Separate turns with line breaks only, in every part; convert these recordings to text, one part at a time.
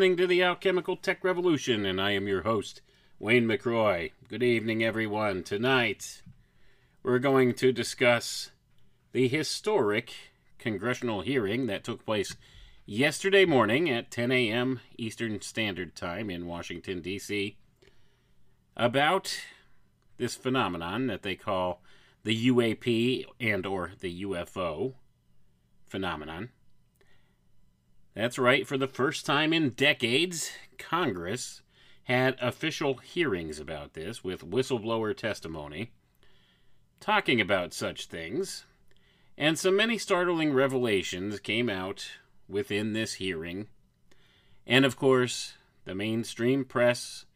listening to the Alchemical Tech Revolution, and I am your host, Wayne McRoy. Good evening, everyone. Tonight, we're going to discuss the historic congressional hearing that took place yesterday morning at 10 a.m. Eastern Standard Time in Washington, D.C., about this phenomenon that they call the UAP and or the UFO phenomenon. That's right, for the first time in decades, Congress had official hearings about this with whistleblower testimony, talking about such things, and some many startling revelations came out within this hearing. And of course, the mainstream press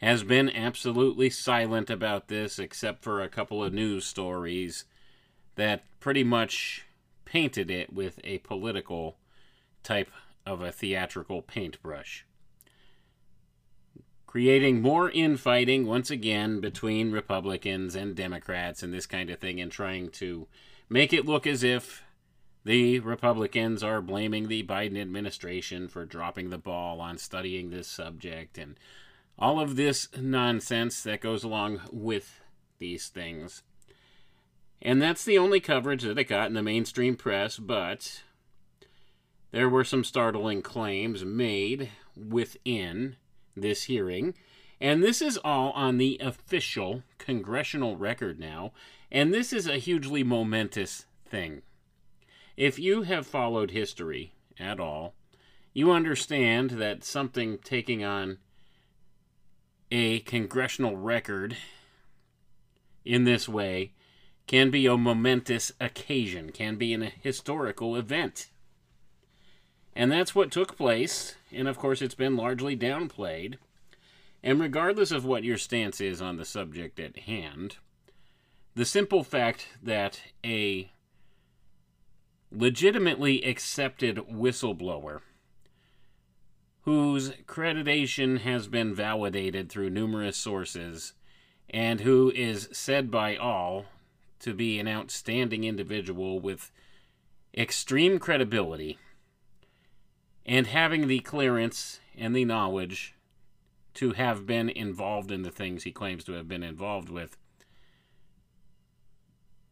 has been absolutely silent about this, except for a couple of news stories that pretty much painted it with a political type of a theatrical paintbrush. Creating more infighting once again between Republicans and Democrats and this kind of thing, and trying to make it look as if the Republicans are blaming the Biden administration for dropping the ball on studying this subject and all of this nonsense that goes along with these things. And that's the only coverage that it got in the mainstream press, but there were some startling claims made within this hearing. And this is all on the official congressional record now. And this is a hugely momentous thing. If you have followed history at all, you understand that something taking on a congressional record in this way can be a momentous occasion, can be an historical event. And that's what took place, and of course, it's been largely downplayed. And regardless of what your stance is on the subject at hand, the simple fact that a legitimately accepted whistleblower whose accreditation has been validated through numerous sources and who is said by all to be an outstanding individual with extreme credibility and having the clearance and the knowledge to have been involved in the things he claims to have been involved with,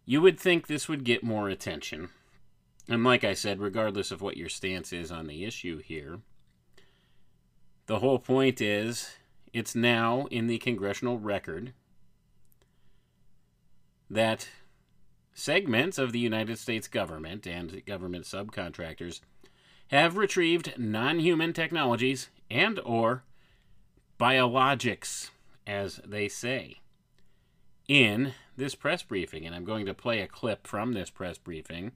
you would think this would get more attention. And like I said, regardless of what your stance is on the issue here, the whole point is it's now in the congressional record that segments of the United States government and government subcontractors have retrieved non-human technologies and or biologics as they say. In this press briefing and I'm going to play a clip from this press briefing.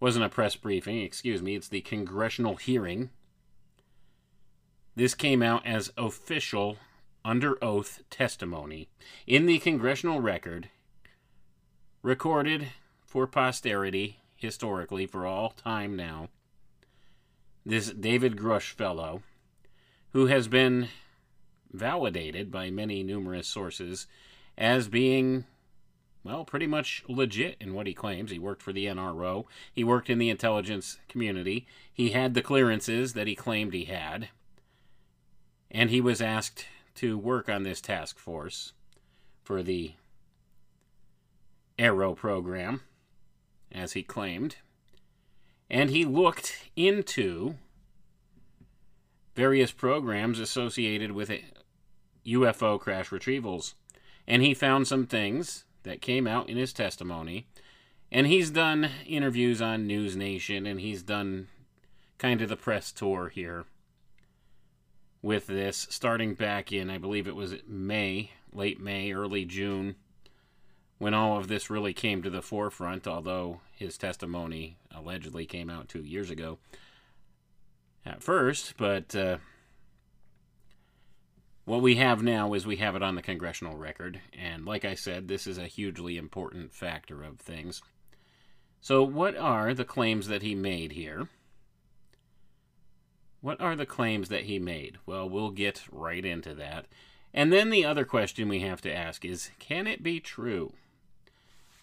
Wasn't a press briefing excuse me it's the congressional hearing. This came out as official under oath testimony in the congressional record recorded for posterity historically for all time now this David Grusch fellow, who has been validated by many numerous sources as being, well, pretty much legit in what he claims. He worked for the NRO, he worked in the intelligence community, he had the clearances that he claimed he had, and he was asked to work on this task force for the AARO program, as he claimed and he looked into various programs associated with UFO crash retrievals. And he found some things that came out in his testimony. And he's done interviews on News Nation, and he's done kind of the press tour here with this, starting back in, I believe it was May, late May, early June when all of this really came to the forefront, although his testimony allegedly came out two years ago at first. But uh, what we have now is we have it on the congressional record. And like I said, this is a hugely important factor of things. So, what are the claims that he made here? What are the claims that he made? Well, we'll get right into that. And then the other question we have to ask is can it be true?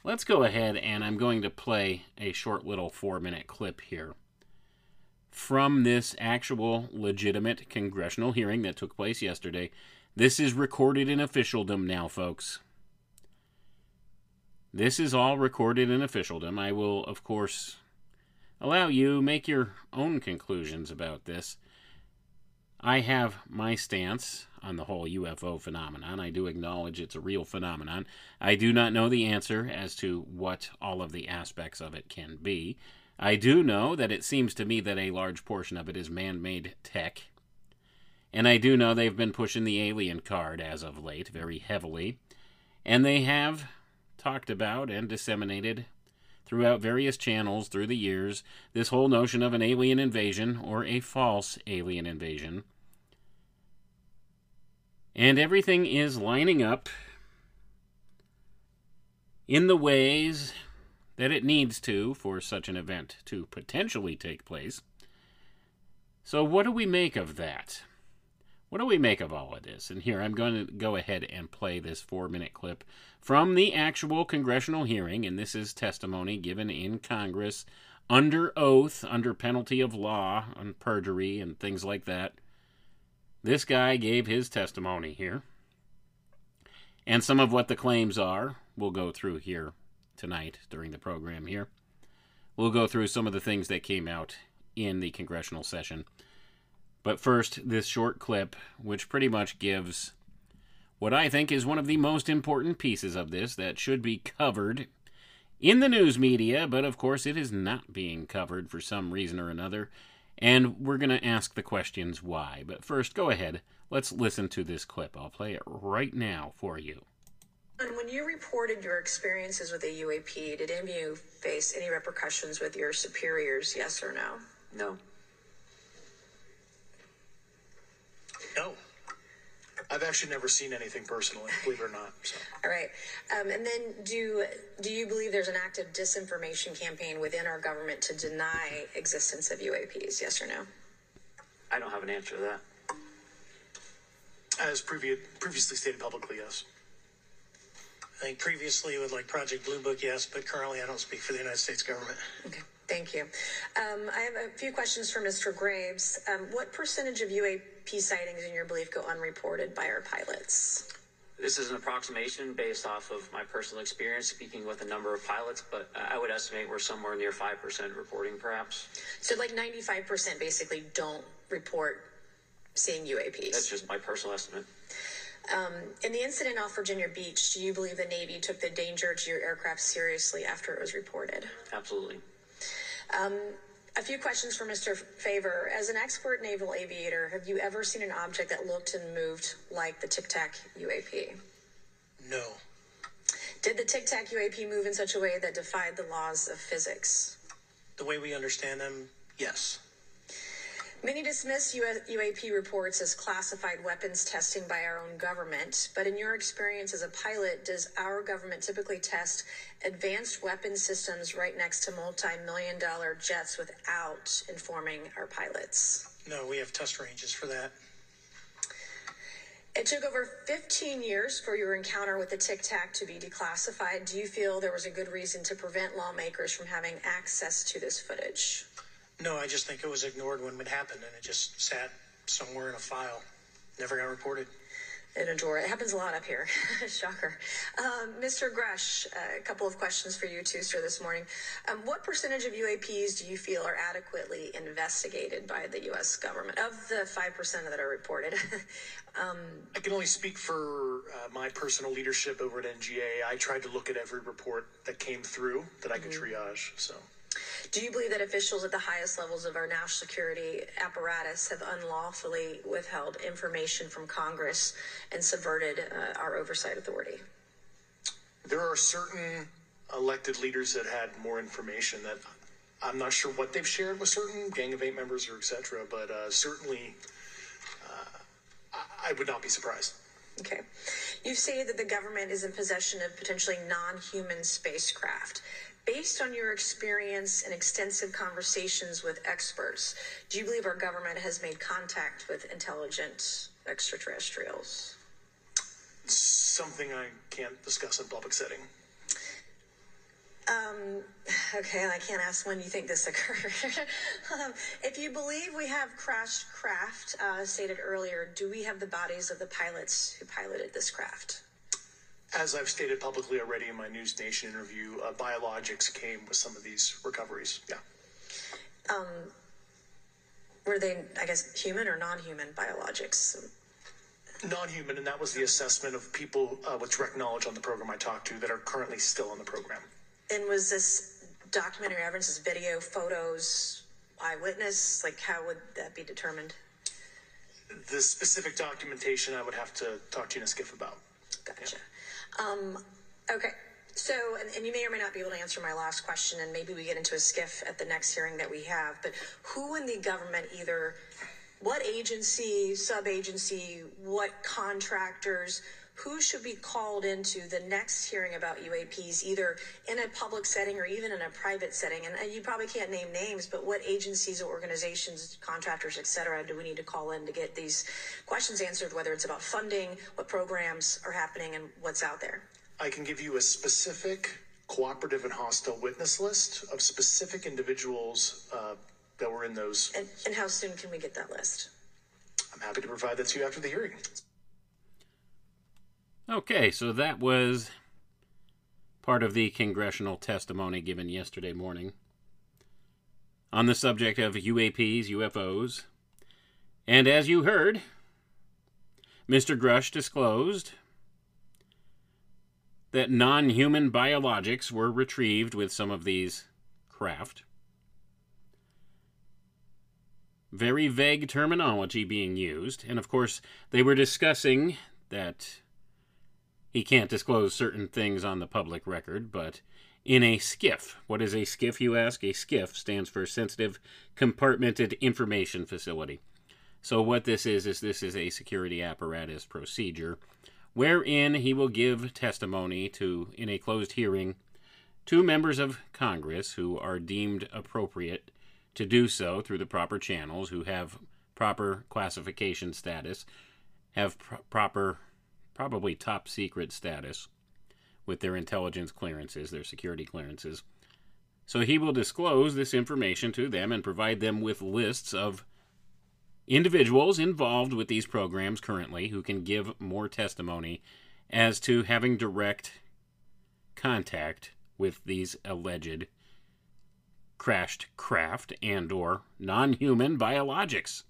Let's go ahead and I'm going to play a short little four minute clip here from this actual legitimate congressional hearing that took place yesterday. This is recorded in officialdom now, folks. This is all recorded in officialdom. I will, of course, allow you make your own conclusions about this. I have my stance on the whole UFO phenomenon. I do acknowledge it's a real phenomenon. I do not know the answer as to what all of the aspects of it can be. I do know that it seems to me that a large portion of it is man made tech. And I do know they've been pushing the alien card as of late very heavily. And they have talked about and disseminated throughout various channels through the years this whole notion of an alien invasion or a false alien invasion. And everything is lining up in the ways that it needs to for such an event to potentially take place. So, what do we make of that? What do we make of all of this? And here I'm going to go ahead and play this four minute clip from the actual congressional hearing. And this is testimony given in Congress under oath, under penalty of law, on perjury and things like that. This guy gave his testimony here. And some of what the claims are, we'll go through here tonight during the program here. We'll go through some of the things that came out in the congressional session. But first, this short clip, which pretty much gives what I think is one of the most important pieces of this that should be covered in the news media, but of course it is not being covered for some reason or another. And we're going to ask the questions why. But first, go ahead. Let's listen to this clip. I'll play it right now for you.
And when you reported your experiences with the UAP, did any of you face any repercussions with your superiors, yes or no?
No.
No. I've actually never seen anything personally, believe it or not. So.
All right. Um, and then do do you believe there's an active disinformation campaign within our government to deny existence of UAPs? Yes or no?
I don't have an answer to that.
As previ- previously stated publicly, yes.
I think previously with like Project Blue Book, yes, but currently I don't speak for the United States government.
Okay. Thank you. Um, I have a few questions for Mr. Graves. Um, what percentage of UAP sightings, in your belief, go unreported by our pilots?
This is an approximation based off of my personal experience speaking with a number of pilots, but I would estimate we're somewhere near 5% reporting, perhaps.
So, like 95% basically don't report seeing UAPs.
That's just my personal estimate.
Um, in the incident off Virginia Beach, do you believe the Navy took the danger to your aircraft seriously after it was reported?
Absolutely.
Um, a few questions for Mr. Fravor. As an expert naval aviator, have you ever seen an object that looked and moved like the Tic Tac UAP?
No.
Did the Tic Tac UAP move in such a way that defied the laws of physics?
The way we understand them, yes.
Many dismiss UAP reports as classified weapons testing by our own government, but in your experience as a pilot, does our government typically test advanced weapon systems right next to multi million dollar jets without informing our pilots?
No, we have test ranges for that.
It took over 15 years for your encounter with the Tic Tac to be declassified. Do you feel there was a good reason to prevent lawmakers from having access to this footage?
No, I just think it was ignored when it happened and it just sat somewhere in a file. Never got reported.
In a drawer. It happens a lot up here. Shocker. Um, Mr. Grusch, uh, a couple of questions for you too, sir, this morning. Um, what percentage of UAPs do you feel are adequately investigated by the U.S. government of the 5% that are reported?
um, I can only speak for uh, my personal leadership over at NGA. I tried to look at every report that came through that I could mm-hmm. triage. So.
Do you believe that officials at the highest levels of our national security apparatus have unlawfully withheld information from Congress and subverted uh, our oversight authority?
There are certain elected leaders that had more information that I'm not sure what they've shared with certain Gang of Eight members or etc. But uh, certainly, uh, I would not be surprised.
Okay. You say that the government is in possession of potentially non human spacecraft. Based on your experience and extensive conversations with experts, do you believe our government has made contact with intelligent extraterrestrials?
Something I can't discuss in public setting.
Um, okay, I can't ask when you think this occurred. um, if you believe we have crashed craft, uh, stated earlier, do we have the bodies of the pilots who piloted this craft?
As I've stated publicly already in my News Nation interview, uh, biologics came with some of these recoveries. Yeah.
Um, were they, I guess, human or non-human biologics?
Non-human, and that was the assessment of people uh, with direct knowledge on the program I talked to that are currently still on the program.
And was this documentary evidence, this video, photos, eyewitness? Like, how would that be determined?
The specific documentation I would have to talk to you in a SCIF about.
Gotcha. Um, okay. So, and, and you may or may not be able to answer my last question, and maybe we get into a SCIF at the next hearing that we have. But who in the government, either what agency, sub agency, what contractors, who should be called into the next hearing about UAPs, either in a public setting or even in a private setting? And uh, you probably can't name names, but what agencies or organizations, contractors, et cetera, do we need to call in to get these questions answered, whether it's about funding, what programs are happening, and what's out there?
I can give you a specific cooperative and hostile witness list of specific individuals uh, that were in those.
And, and how soon can we get that list?
I'm happy to provide that to you after the hearing.
Okay, so that was part of the congressional testimony given yesterday morning on the subject of UAPs, UFOs. And as you heard, Mr. Grusch disclosed that non human biologics were retrieved with some of these craft. Very vague terminology being used, and of course, they were discussing that he can't disclose certain things on the public record, but in a SCIF. What is a SCIF, you ask? A SCIF stands for Sensitive Compartmented Information Facility. So, what this is, is this is a security apparatus procedure wherein he will give testimony to, in a closed hearing, to members of Congress who are deemed appropriate to do so through the proper channels, who have proper classification status, have pr- proper, probably top secret status with their intelligence clearances, their security clearances. So he will disclose this information to them and provide them with lists of individuals involved with these programs currently who can give more testimony as to having direct contact with these alleged crashed craft and or non-human biologics.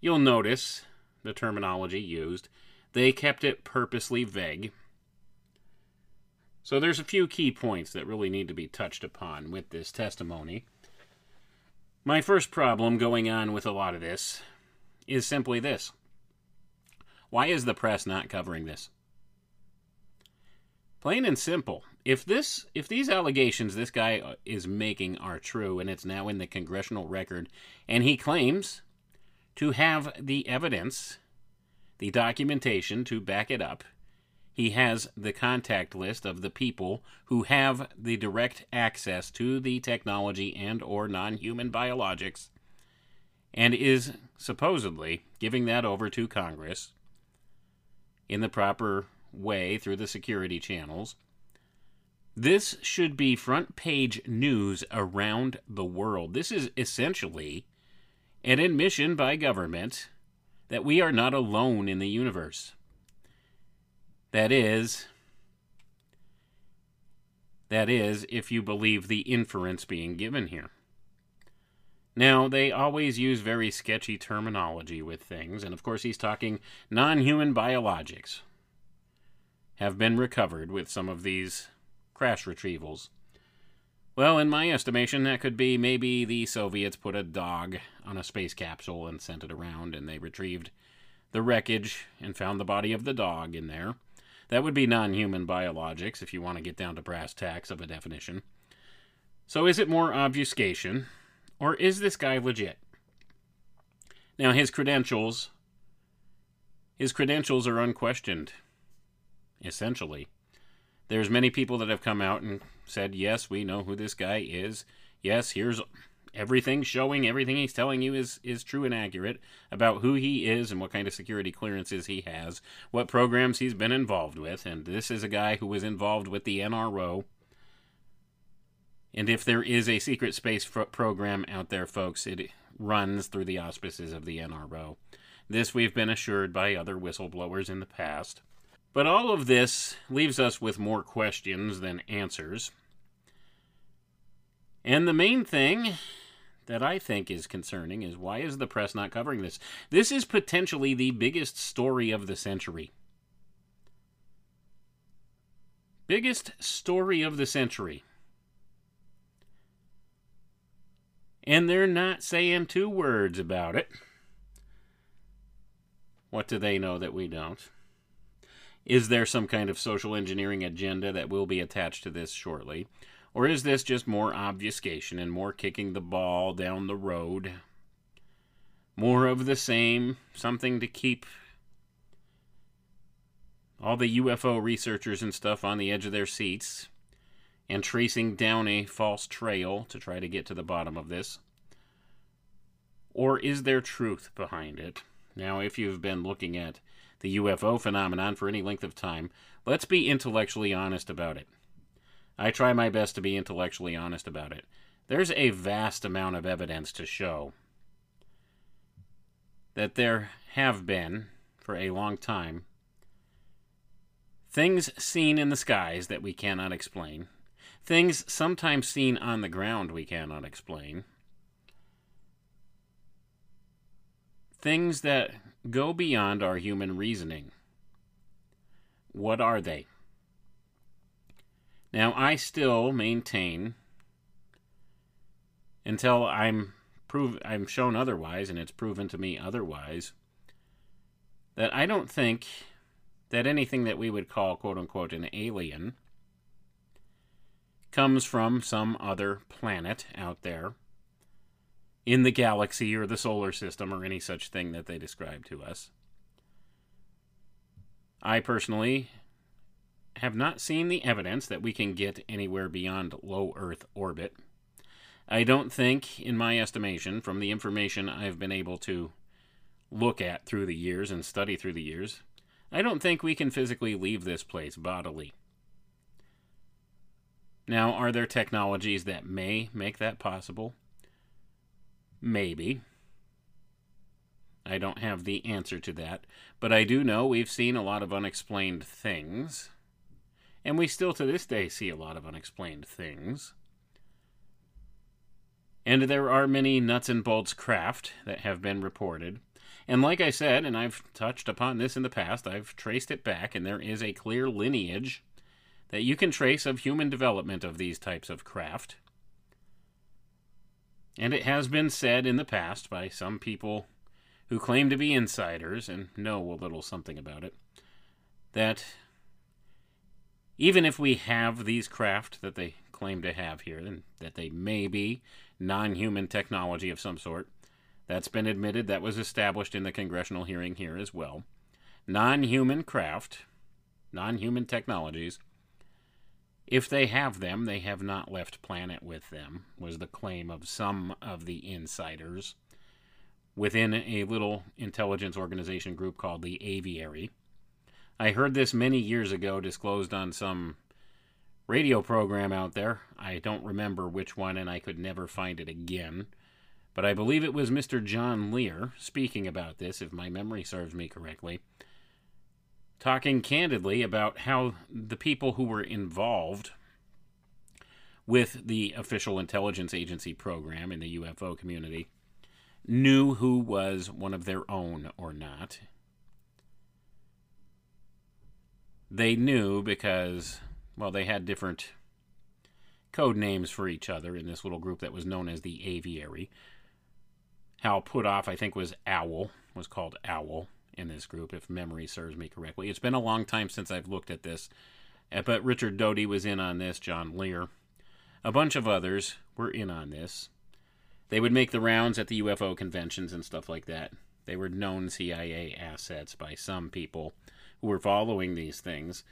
You'll notice the terminology used. They kept it purposely vague. So there's a few key points that really need to be touched upon with this testimony. My first problem going on with a lot of this is simply this. Why is the press not covering this? Plain and simple. If this if these allegations this guy is making are true and it's now in the congressional record and he claims to have the evidence, the documentation to back it up, he has the contact list of the people who have the direct access to the technology and or non-human biologics and is supposedly giving that over to Congress in the proper way through the security channels. This should be front page news around the world. This is essentially an admission by government that we are not alone in the universe. That is, that is, if you believe the inference being given here. Now, they always use very sketchy terminology with things, and of course, he's talking non human biologics have been recovered with some of these crash retrievals. Well, in my estimation, that could be maybe the Soviets put a dog on a space capsule and sent it around, and they retrieved the wreckage and found the body of the dog in there. That would be non human biologics if you want to get down to brass tacks of a definition. So, is it more obfuscation, or is this guy legit? Now, his credentials. His credentials are unquestioned essentially. There's many people that have come out and said, "Yes, we know who this guy is. Yes, here's everything showing everything he's telling you is is true and accurate about who he is and what kind of security clearances he has, what programs he's been involved with, and this is a guy who was involved with the NRO And if there is a secret space program out there, folks, it runs through the auspices of the NRO. This we've been assured by other whistleblowers in the past. But all of this leaves us with more questions than answers. And the main thing that I think is concerning is why is the press not covering this? This is potentially the biggest story of the century. Biggest story of the century. And they're not saying two words about it. What do they know that we don't? Is there some kind of social engineering agenda that will be attached to this shortly? Or is this just more obfuscation and more kicking the ball down the road? More of the same, something to keep all the UFO researchers and stuff on the edge of their seats and tracing down a false trail to try to get to the bottom of this? Or is there truth behind it? Now, if you've been looking at the UFO phenomenon for any length of time, let's be intellectually honest about it. I try my best to be intellectually honest about it. There's a vast amount of evidence to show that there have been, for a long time, things seen in the skies that we cannot explain, things sometimes seen on the ground we cannot explain, things that go beyond our human reasoning. What are they? Now, I still maintain until I'm prove I'm shown otherwise and it's proven to me otherwise that I don't think that anything that we would call quote unquote an alien comes from some other planet out there in the galaxy or the solar system or any such thing that they describe to us. I personally have not seen the evidence that we can get anywhere beyond low Earth orbit. I don't think, in my estimation, from the information I've been able to look at through the years and study through the years, I don't think we can physically leave this place bodily. Now, are there technologies that may make that possible? Maybe. I don't have the answer to that, but I do know we've seen a lot of unexplained things. And we still to this day see a lot of unexplained things. And there are many nuts and bolts craft that have been reported. And like I said, and I've touched upon this in the past, I've traced it back, and there is a clear lineage that you can trace of human development of these types of craft. And it has been said in the past by some people who claim to be insiders and know a little something about it that even if we have these craft that they claim to have here, and that they may be non human technology of some sort, that's been admitted, that was established in the congressional hearing here as well. Non human craft, non human technologies, if they have them, they have not left planet with them, was the claim of some of the insiders within a little intelligence organization group called the Aviary. I heard this many years ago disclosed on some radio program out there. I don't remember which one, and I could never find it again. But I believe it was Mr. John Lear speaking about this, if my memory serves me correctly, talking candidly about how the people who were involved with the official intelligence agency program in the UFO community knew who was one of their own or not. They knew because, well, they had different code names for each other in this little group that was known as the Aviary. Hal Puthoff, I think, was Owl, was called Owl in this group, if memory serves me correctly. It's been a long time since I've looked at this, uh, but Richard Doty was in on this, John Lear. A bunch of others were in on this. They would make the rounds at the UFO conventions and stuff like that. They were known CIA assets by some people who were following these things.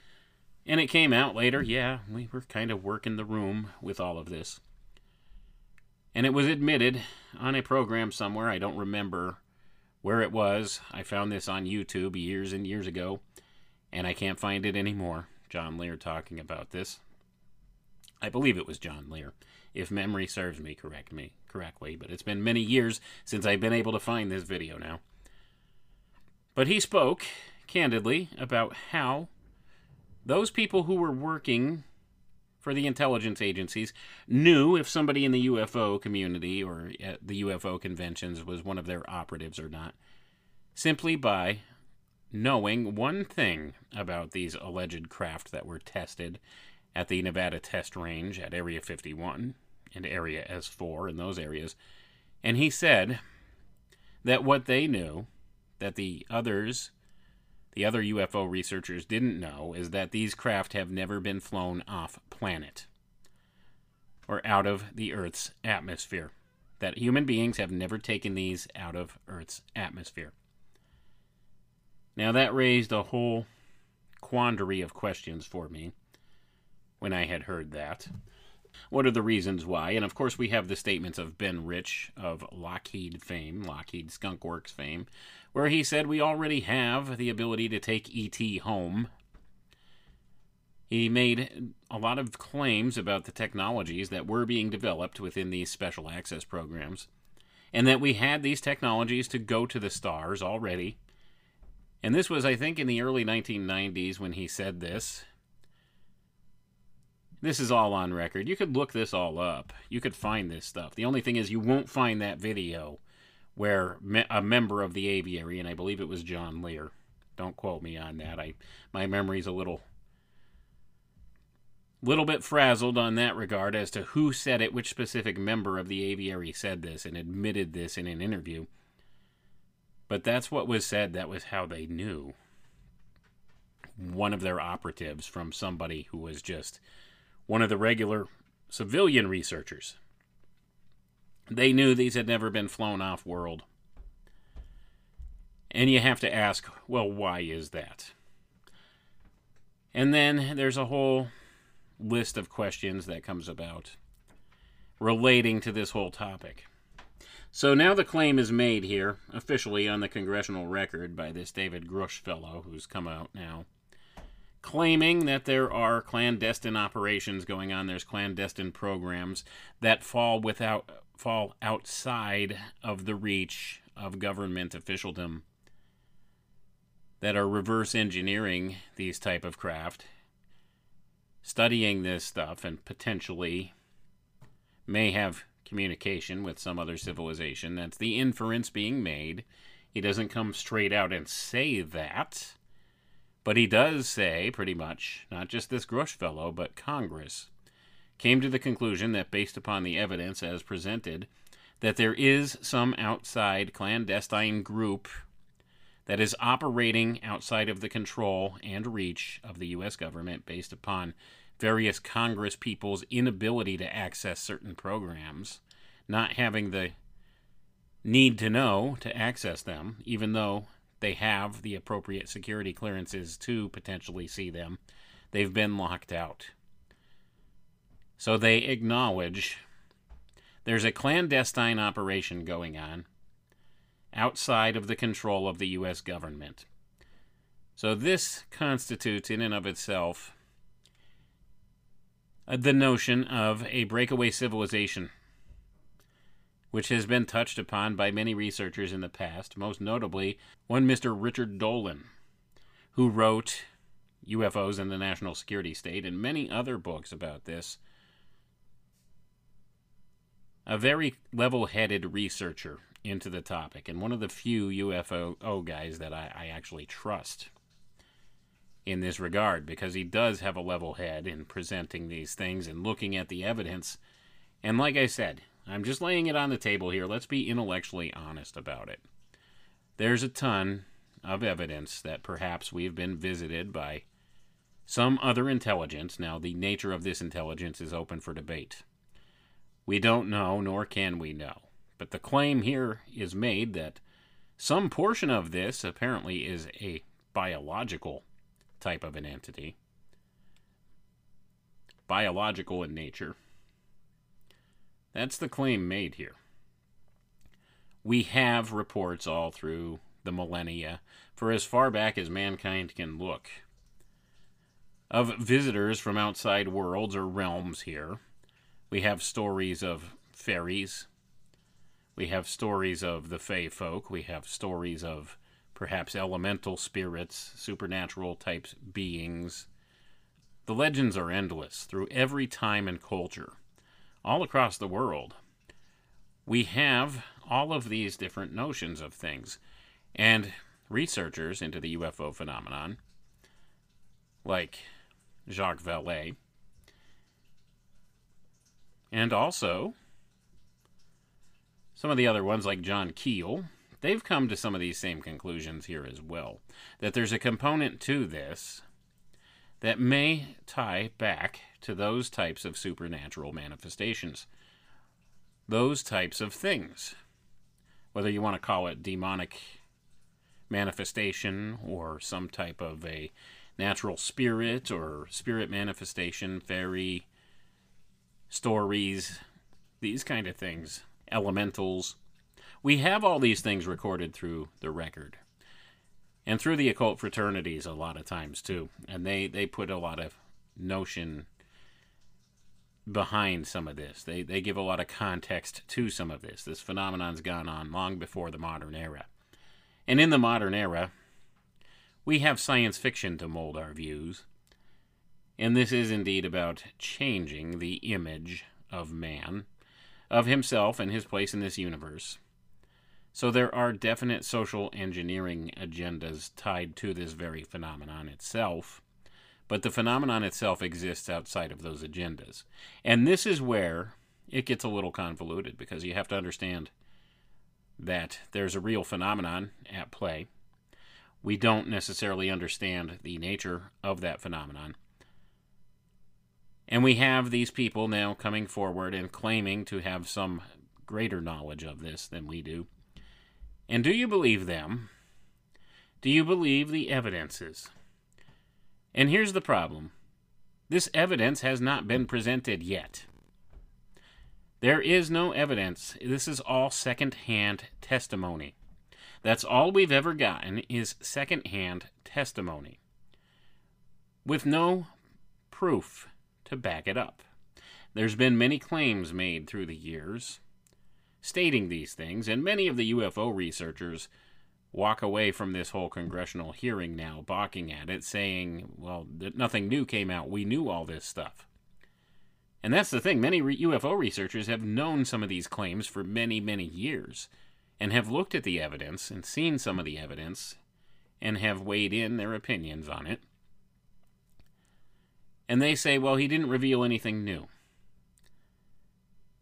And it came out later, yeah, we were kind of working the room with all of this. And it was admitted on a program somewhere, I don't remember where it was. I found this on YouTube years and years ago, and I can't find it anymore. John Lear talking about this. I believe it was John Lear. if memory serves me correct me correctly, but it's been many years since I've been able to find this video now. But he spoke candidly about how those people who were working for the intelligence agencies knew if somebody in the UFO community or at the UFO conventions was one of their operatives or not, simply by knowing one thing about these alleged craft that were tested at the Nevada test range at Area 51 and Area S4 in those areas. And he said that what they knew, that the others the other UFO researchers didn't know is that these craft have never been flown off planet or out of the Earth's atmosphere. That human beings have never taken these out of Earth's atmosphere. Now, that raised a whole quandary of questions for me when I had heard that. What are the reasons why? And of course, we have the statements of Ben Rich of Lockheed fame, Lockheed Skunk Works fame, where he said we already have the ability to take ET home. He made a lot of claims about the technologies that were being developed within these special access programs, and that we had these technologies to go to the stars already. And this was, I think, in the early 1990s when he said this. This is all on record. You could look this all up. You could find this stuff. The only thing is, you won't find that video where me- a member of the aviary, and I believe it was John Lear. Don't quote me on that. I my memory's a little little bit frazzled on that regard as to who said it, which specific member of the aviary said this and admitted this in an interview. But that's what was said. That was how they knew. One of their operatives from somebody who was just one of the regular civilian researchers. They knew these had never been flown off world. And you have to ask, well, why is that? And then there's a whole list of questions that comes about relating to this whole topic. So now the claim is made here, officially on the congressional record by this David Grusch fellow who's come out now claiming that there are clandestine operations going on. There's clandestine programs that fall without fall outside of the reach of government officialdom that are reverse engineering these type of craft studying this stuff and potentially may have communication with some other civilization. That's the inference being made. He doesn't come straight out and say that but he does say, pretty much, not just this Grusch fellow, but Congress, came to the conclusion that based upon the evidence as presented, that there is some outside clandestine group that is operating outside of the control and reach of the U.S. government based upon various Congress people's inability to access certain programs, not having the need to know to access them, even though they have the appropriate security clearances to potentially see them. They've been locked out. So they acknowledge there's a clandestine operation going on outside of the control of the U.S. government. So this constitutes, in and of itself, uh, the notion of a breakaway civilization which has been touched upon by many researchers in the past, most notably one Mr. Richard Dolan, who wrote UFOs and the National Security State and many other books about this. A very level headed researcher into the topic, and one of the few UFO guys that I, I actually trust in this regard because he does have a level head in presenting these things and looking at the evidence. And like I said, I'm just laying it on the table here. Let's be intellectually honest about it. There's a ton of evidence that perhaps we've been visited by some other intelligence. Now, the nature of this intelligence is open for debate. We don't know, nor can we know. But the claim here is made that some portion of this apparently is a biological type of an entity, biological in nature that's the claim made here. We have reports all through the millennia, for as far back as mankind can look, of visitors from outside worlds or realms here, We have stories of fairies. We have stories of the Fey folk. We have stories of perhaps elemental spirits, supernatural types beings. The legends are endless through every time and culture, all across the world. We have all of these different notions of things, and researchers into the UFO phenomenon, like Jacques Vallée, and also some of the other ones like John Keel, they've come to some of these same conclusions here as well. That there's a component to this that may tie back to those types of supernatural manifestations, those types of things. Whether you want to call it demonic manifestation or some type of a natural spirit or spirit manifestation, fairy stories, these kind of things, elementals. We have all these things recorded through the record and through the occult fraternities a lot of times too and they they put a lot of notion behind some of this. They they give a lot of context to some of this. This phenomenon's gone on long before the modern era. And in the modern era we have science fiction to mold our views. And this is indeed about changing the image of man of himself and his place in this universe. So there are definite social engineering agendas tied to this very phenomenon itself, but the phenomenon itself exists outside of those agendas. And this is where it gets a little convoluted because you have to understand that there's a real phenomenon at play. We don't necessarily understand the nature of that phenomenon. And we have these people now coming forward and claiming to have some greater knowledge of this than we do. And do you believe them? Do you believe the evidences? And here's the problem this evidence has not been presented yet. There is no evidence. This is all second-hand testimony. That's all we've ever gotten is second-hand testimony with no proof to back it up. There's been many claims made through the years stating these things, and many of the UFO researchers walk away from this whole congressional hearing now, balking at it, saying, well, nothing new came out. We knew all this stuff. And that's the thing. Many re- UFO researchers have known some of these claims for many, many years and have looked at the evidence and seen some of the evidence and have weighed in their opinions on it. And they say, well, he didn't reveal anything new.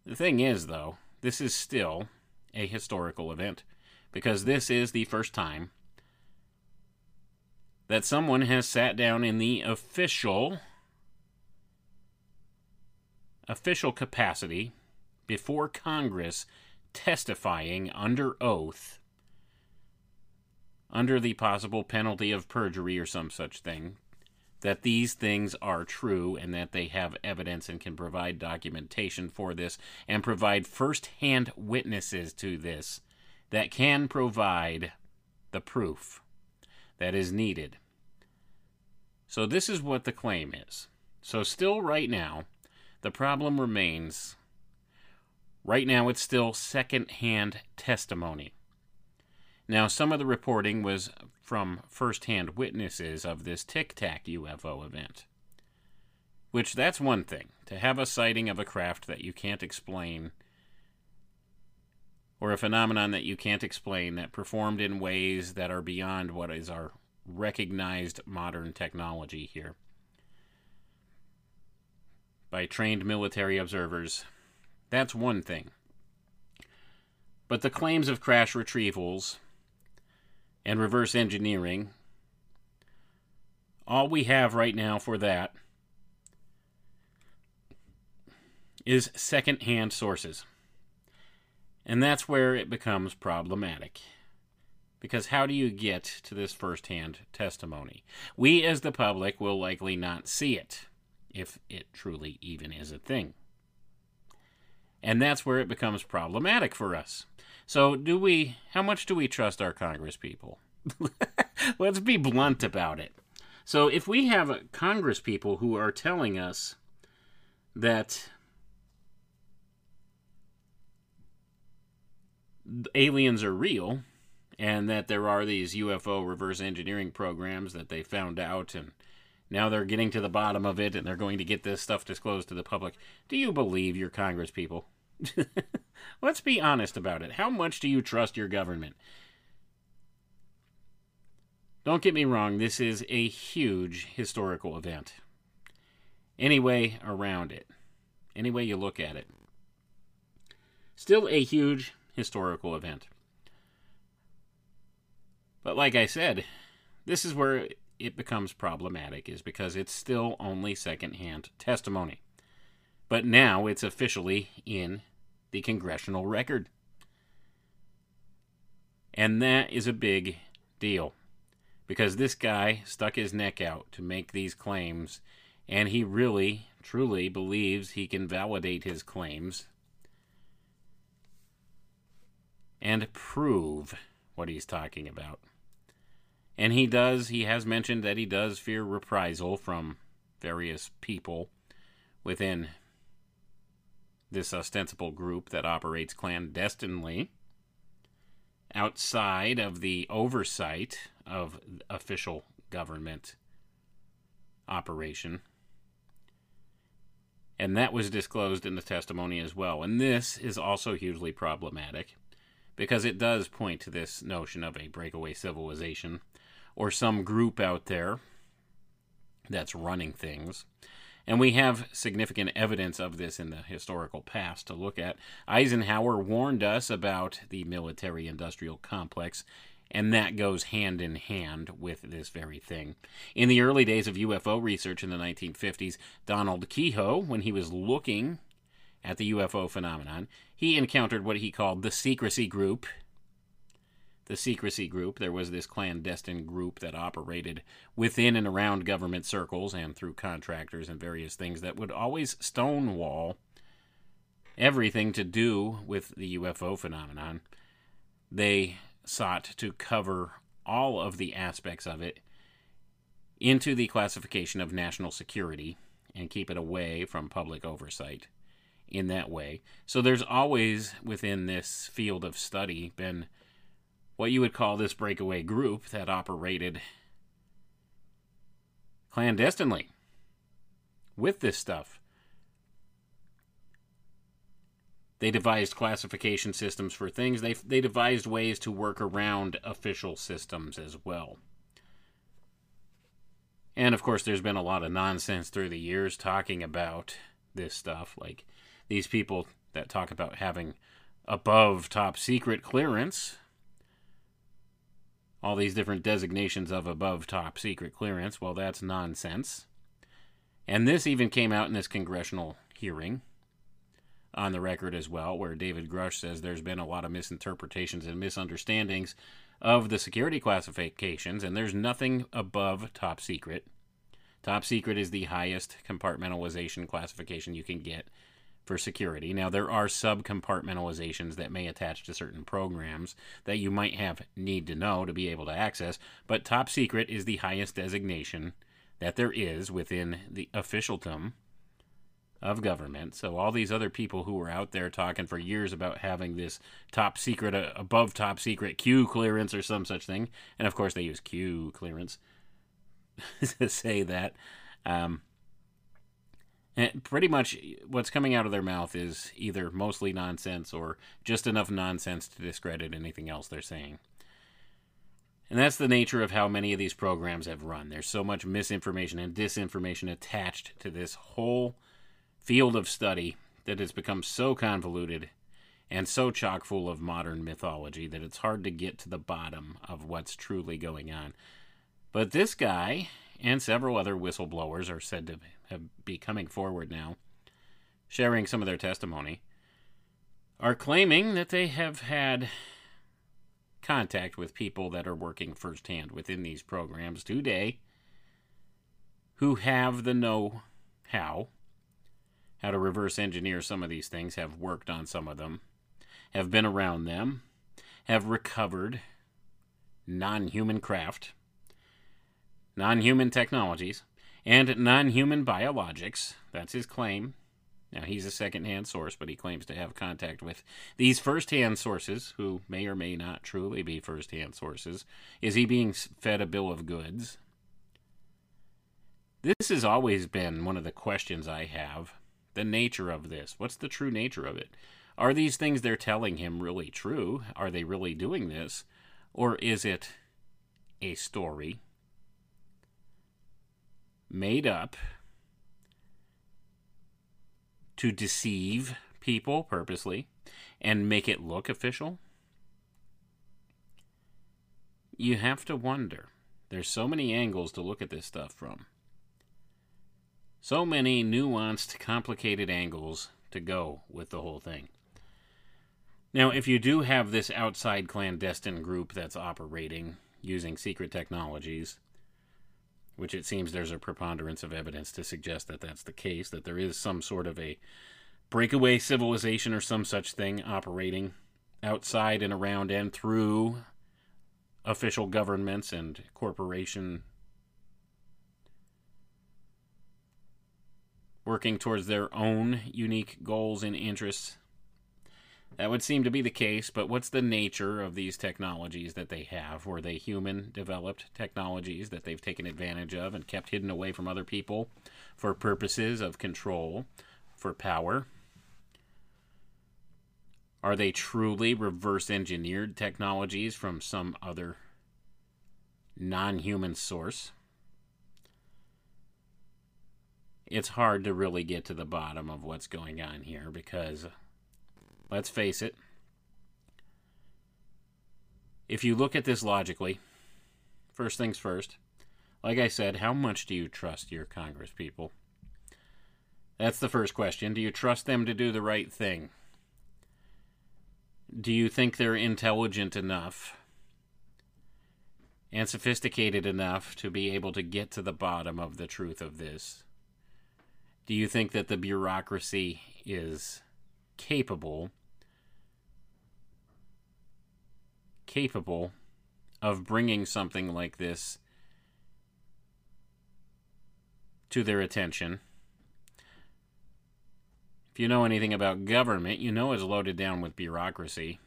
The thing is, though, this is still a historical event because this is the first time that someone has sat down in the official official capacity before Congress testifying under oath under the possible penalty of perjury or some such thing that these things are true and that they have evidence and can provide documentation for this and provide first hand witnesses to this that can provide the proof that is needed. So, this is what the claim is. So, still right now, the problem remains. Right now, it's still second hand testimony. Now, some of the reporting was from first hand witnesses of this Tic Tac UFO event. Which, that's one thing. To have a sighting of a craft that you can't explain, or a phenomenon that you can't explain that performed in ways that are beyond what is our recognized modern technology here by trained military observers, that's one thing. But the claims of crash retrievals and reverse engineering. All we have right now for that is second-hand sources. And that's where it becomes problematic. Because how do you get to this first-hand testimony? We, as the public, will likely not see it, if it truly even is a thing. And that's where it becomes problematic for us. So, do we? How much do we trust our Congress people? Let's be blunt about it. So, if we have Congress people who are telling us that aliens are real and that there are these UFO reverse engineering programs that they found out and now they're getting to the bottom of it and they're going to get this stuff disclosed to the public. Do you believe your Congress people? Let's be honest about it. How much do you trust your government? Don't get me wrong, this is a huge historical event. Any way around it, any way you look at it. Still a huge historical event. But like I said, this is where it becomes problematic, is because it's still only secondhand testimony. But now it's officially in the congressional record. And that is a big deal. Because this guy stuck his neck out to make these claims, and he really, truly believes he can validate his claims and prove what he's talking about. And he does, he has mentioned that he does fear reprisal from various people within this ostensible group that operates clandestinely outside of the oversight of official government operation. And that was disclosed in the testimony as well. And this is also hugely problematic because it does point to this notion of a breakaway civilization or some group out there that's running things. And we have significant evidence of this in the historical past to look at. Eisenhower warned us about the military industrial complex, and that goes hand in hand with this very thing. In the early days of UFO research in the 1950s, Donald Keyhoe, when he was looking at the UFO phenomenon, he encountered what he called the secrecy group the secrecy group. There was this clandestine group that operated within and around government circles and through contractors and various things that would always stonewall everything to do with the UFO phenomenon. They sought to cover all of the aspects of it into the classification of national security and keep it away from public oversight in that way. So there's always within this field of study been what you would call this breakaway group that operated clandestinely with this stuff. They devised classification systems for things. They, they devised ways to work around official systems as well. And of course, there's been a lot of nonsense through the years talking about this stuff. Like these people that talk about having above top secret clearance all these different designations of above top secret clearance. Well, that's nonsense. And this even came out in this congressional hearing on the record as well, where David Grusch says there's been a lot of misinterpretations and misunderstandings of the security classifications, and there's nothing above top secret. Top secret is the highest compartmentalization classification you can get for security. Now, there are sub compartmentalizations that may attach to certain programs that you might have need to know to be able to access, but top secret is the highest designation that there is within the officialdom of government. So, all these other people who were out there talking for years about having this top secret, uh, above top secret Q clearance or some such thing, and of course, they use Q clearance to say that. Um, and pretty much what's coming out of their mouth is either mostly nonsense or just enough nonsense to discredit anything else they're saying. And that's the nature of how many of these programs have run. There's so much misinformation and disinformation attached to this whole field of study that has become so convoluted and so chock full of modern mythology that it's hard to get to the bottom of what's truly going on. But this guy and several other whistleblowers are said to have be coming forward now, sharing some of their testimony, are claiming that they have had contact with people that are working firsthand within these programs today who have the know how how to reverse engineer some of these things, have worked on some of them, have been around them, have recovered non human craft, non human technologies, and non human biologics. That's his claim. Now, he's a second-hand source, but he claims to have contact with these first-hand sources, who may or may not truly be first-hand sources. Is he being fed a bill of goods? This has always been one of the questions I have. The nature of this. What's the true nature of it? Are these things they're telling him really true? Are they really doing this? Or is it a story made up to deceive people purposely and make it look official? You have to wonder. There's so many angles to look at this stuff from. So many nuanced, complicated angles to go with the whole thing. Now, if you do have this outside clandestine group that's operating using secret technologies, which it seems there's a preponderance of evidence to suggest that that's the case, that there is some sort of a breakaway civilization or some such thing operating outside and around and through official governments and corporation working towards their own unique goals and interests that would seem to be the case, but what's the nature of these technologies that they have? Were they human developed technologies that they've taken advantage of and kept hidden away from other people for purposes of control, for power? Are they truly reverse engineered technologies from some other non human source? It's hard to really get to the bottom of what's going on here because Let's face it. If you look at this logically, first things first, like I said, how much do you trust your Congress people? That's the first question. Do you trust them to do the right thing? Do you think they're intelligent enough and sophisticated enough to be able to get to the bottom of the truth of this? Do you think that the bureaucracy is capable capable of bringing something like this to their attention. If you know anything about government, you know it's loaded down with bureaucracy.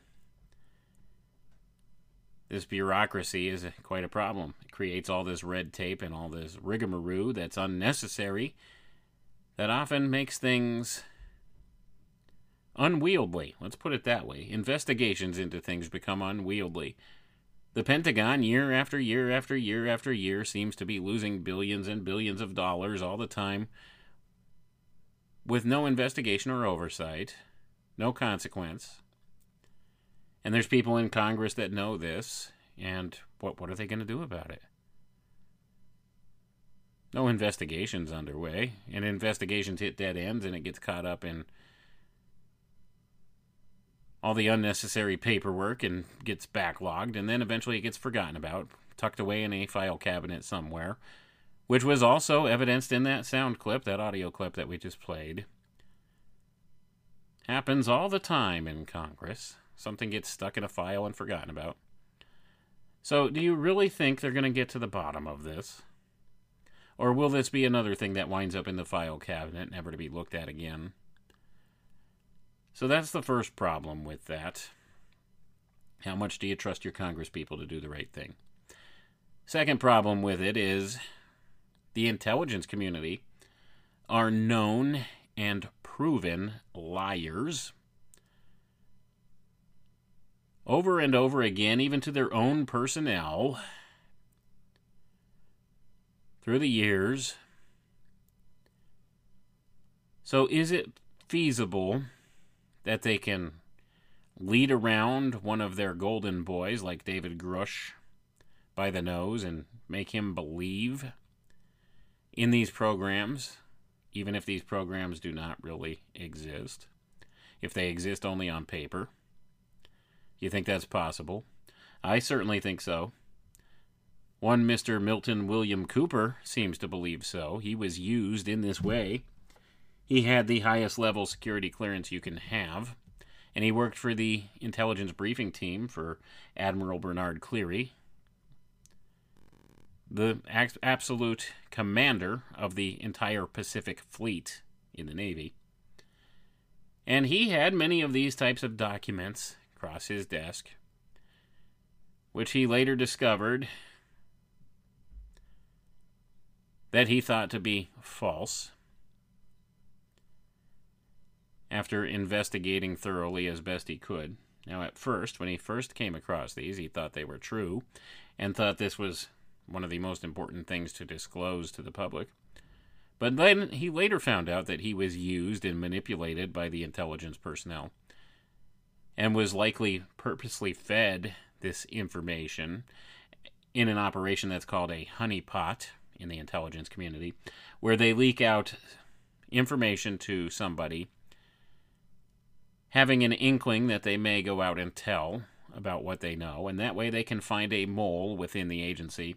This bureaucracy is quite a problem. It creates all this red tape and all this rigmarole that's unnecessary, that often makes things unwieldy. Let's put it that way. Investigations into things become unwieldy. The Pentagon, year after year after year after year, seems to be losing billions and billions of dollars all the time with no investigation or oversight, no consequence. And there's people in Congress that know this, and what, what are they going to do about it? No investigations underway, and investigations hit dead ends, and it gets caught up in all the unnecessary paperwork and gets backlogged, and then eventually it gets forgotten about, tucked away in a file cabinet somewhere, which was also evidenced in that sound clip, that audio clip that we just played. Happens all the time in Congress. Something gets stuck in a file and forgotten about. So, do you really think they're going to get to the bottom of this? Or will this be another thing that winds up in the file cabinet, never to be looked at again? So that's the first problem with that. How much do you trust your congresspeople to do the right thing? Second problem with it is the intelligence community are known and proven liars. Over and over again, even to their own personnel, through the years. So, is it feasible that they can lead around one of their golden boys like David Grusch by the nose and make him believe in these programs, even if these programs do not really exist, if they exist only on paper. You think that's possible? I certainly think so. One Mr. Milton William Cooper seems to believe so. He was used in this way he had the highest level security clearance you can have, and he worked for the intelligence briefing team for Admiral Bernard Clarey, the absolute commander of the entire Pacific Fleet in the Navy. And he had many of these types of documents across his desk, which he later discovered that he thought to be false after investigating thoroughly as best he could. Now, at first, when he first came across these, he thought they were true and thought this was one of the most important things to disclose to the public. But then he later found out that he was used and manipulated by the intelligence personnel and was likely purposely fed this information in an operation that's called a honeypot in the intelligence community, where they leak out information to somebody having an inkling that they may go out and tell about what they know, and that way they can find a mole within the agency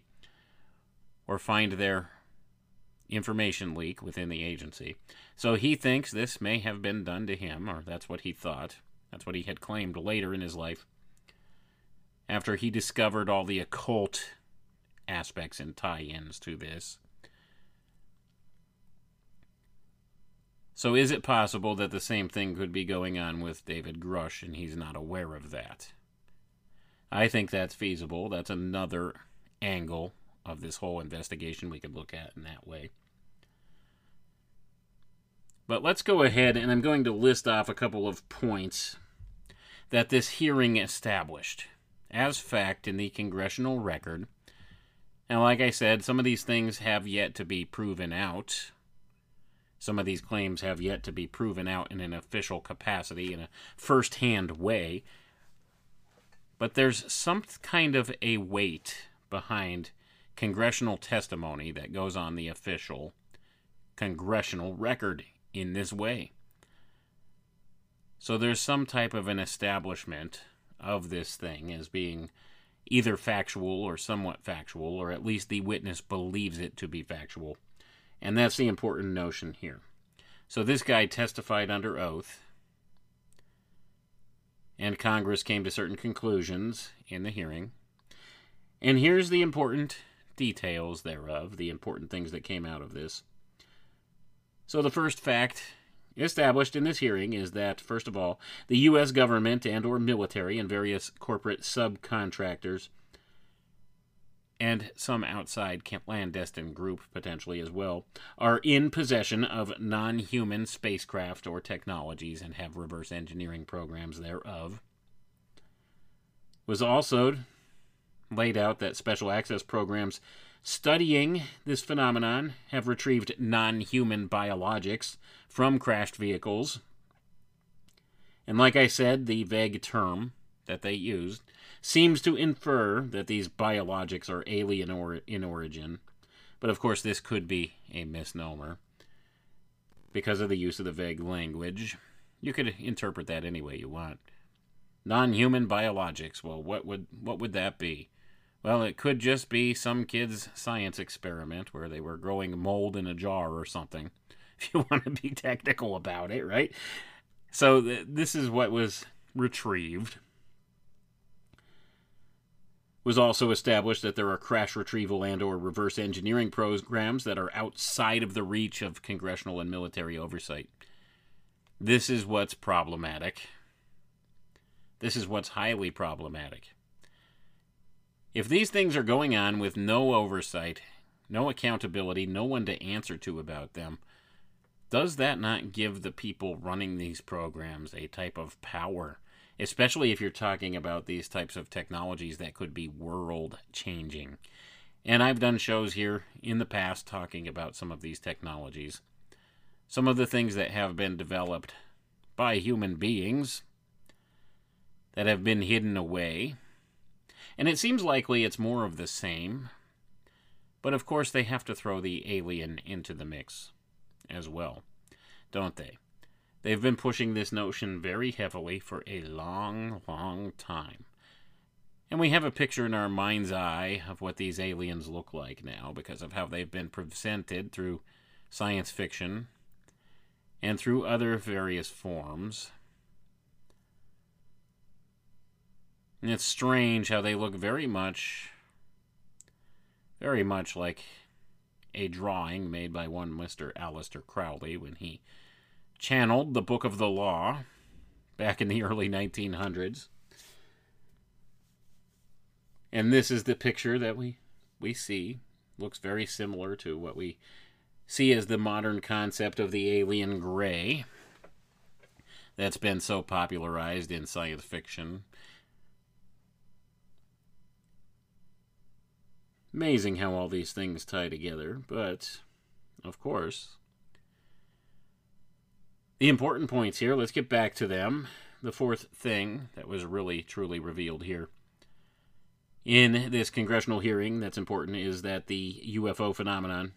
or find their information leak within the agency. So he thinks this may have been done to him, or that's what he thought. That's what he had claimed later in his life. After he discovered all the occult aspects and tie ins to this. So, is it possible that the same thing could be going on with David Grusch and he's not aware of that? I think that's feasible. That's another angle of this whole investigation we could look at in that way. But let's go ahead and I'm going to list off a couple of points that this hearing established as fact in the congressional record. And like I said, some of these things have yet to be proven out. Some of these claims have yet to be proven out in an official capacity, in a first hand way. But there's some kind of a weight behind congressional testimony that goes on the official congressional record in this way. So there's some type of an establishment of this thing as being either factual or somewhat factual, or at least the witness believes it to be factual. And that's the important notion here. So this guy testified under oath, and Congress came to certain conclusions in the hearing. And here's the important details thereof, the important things that came out of this. So the first fact established in this hearing is that first of all the US government and or military and various corporate subcontractors and some outside clandestine group potentially as well are in possession of non-human spacecraft or technologies and have reverse engineering programs thereof was also laid out that special access programs studying this phenomenon have retrieved non human biologics from crashed vehicles. And like I said, the vague term that they used seems to infer that these biologics are alien or in origin. But of course, this could be a misnomer because of the use of the vague language. You could interpret that any way you want. Non-human biologics. Well, what would what would that be? Well, it could just be some kid's science experiment where they were growing mold in a jar or something, if you want to be technical about it, right? So th- this is what was retrieved. Was also established that there are crash retrieval and or reverse engineering programs that are outside of the reach of congressional and military oversight. This is what's problematic. This is what's highly problematic. If these things are going on with no oversight, no accountability, no one to answer to about them, does that not give the people running these programs a type of power? Especially if you're talking about these types of technologies that could be world changing. And I've done shows here in the past talking about some of these technologies. Some of the things that have been developed by human beings that have been hidden away and it seems likely it's more of the same. But of course, they have to throw the alien into the mix as well, don't they? They've been pushing this notion very heavily for a long, long time. And we have a picture in our mind's eye of what these aliens look like now because of how they've been presented through science fiction and through other various forms. And it's strange how they look very much, very much like a drawing made by one Mr. Aleister Crowley when he channeled the Book of the Law back in the early 1900s. And this is the picture that we, we see. Looks very similar to what we see as the modern concept of the alien gray that's been so popularized in science fiction. Amazing how all these things tie together, but of course, the important points here, let's get back to them. The fourth thing that was really truly revealed here in this congressional hearing that's important is that the UFO phenomenon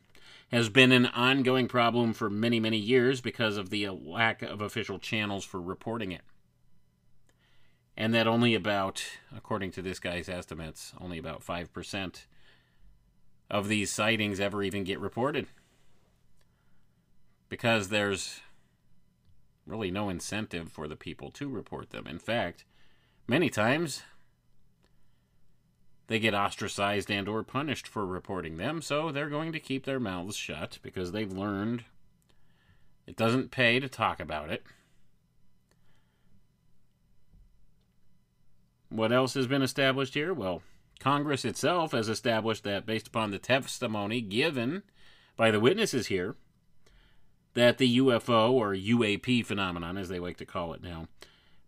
has been an ongoing problem for many, many years because of the lack of official channels for reporting it. And that only about, according to this guy's estimates, only about 5% of these sightings ever even get reported. Because there's really no incentive for the people to report them. In fact, many times they get ostracized and or punished for reporting them, so they're going to keep their mouths shut because they've learned it doesn't pay to talk about it. What else has been established here? Well, Congress itself has established that based upon the testimony given by the witnesses here, that the UFO or UAP phenomenon, as they like to call it now,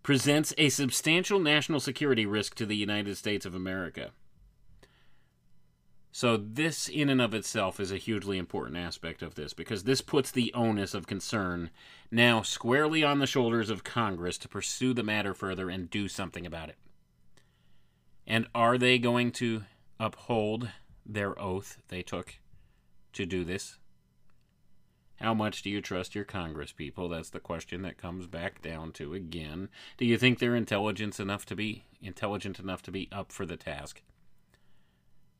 presents a substantial national security risk to the United States of America. So, this in and of itself is a hugely important aspect of this because this puts the onus of concern now squarely on the shoulders of Congress to pursue the matter further and do something about it. And are they going to uphold their oath they took to do this? How much do you trust your Congress people? That's the question that comes back down to again. Do you think they're intelligent enough to be intelligent enough to be up for the task?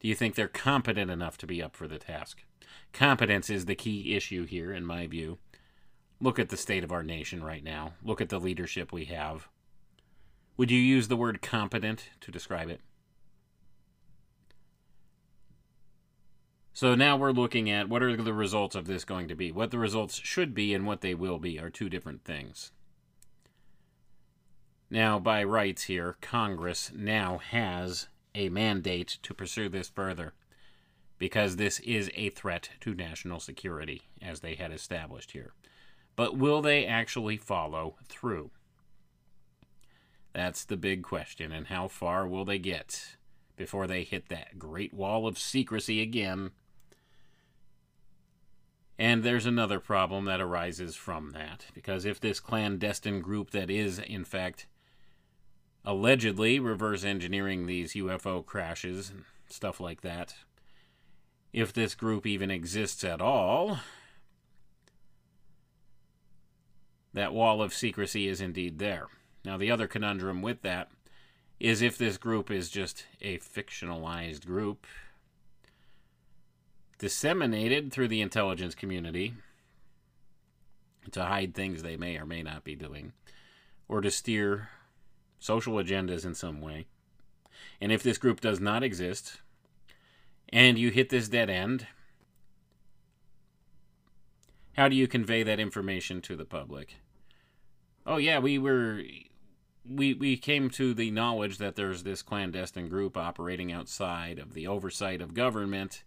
Do you think they're competent enough to be up for the task? Competence is the key issue here, in my view. Look at the state of our nation right now. Look at the leadership we have. Would you use the word competent to describe it? So now we're looking at what are the results of this going to be. What the results should be and what they will be are two different things. Now, by rights here, Congress now has a mandate to pursue this further because this is a threat to national security, as they had established here. But will they actually follow through? That's the big question, and how far will they get before they hit that great wall of secrecy again? And there's another problem that arises from that, because if this clandestine group that is, in fact, allegedly reverse engineering these UFO crashes and stuff like that. If this group even exists at all, that wall of secrecy is indeed there. Now, the other conundrum with that is if this group is just a fictionalized group disseminated through the intelligence community to hide things they may or may not be doing, or to steer social agendas in some way. And if this group does not exist, and you hit this dead end, how do you convey that information to the public? Oh yeah, we were we we came to the knowledge that there's this clandestine group operating outside of the oversight of government,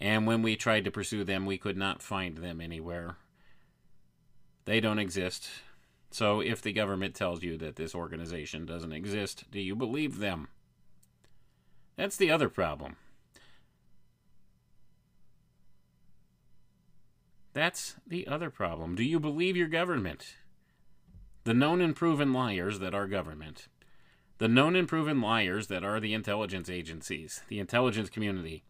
and when we tried to pursue them, we could not find them anywhere. They don't exist. So, if the government tells you that this organization doesn't exist, do you believe them? That's the other problem. That's the other problem. Do you believe your government? The known and proven liars that are government. The known and proven liars that are the intelligence agencies, the intelligence community.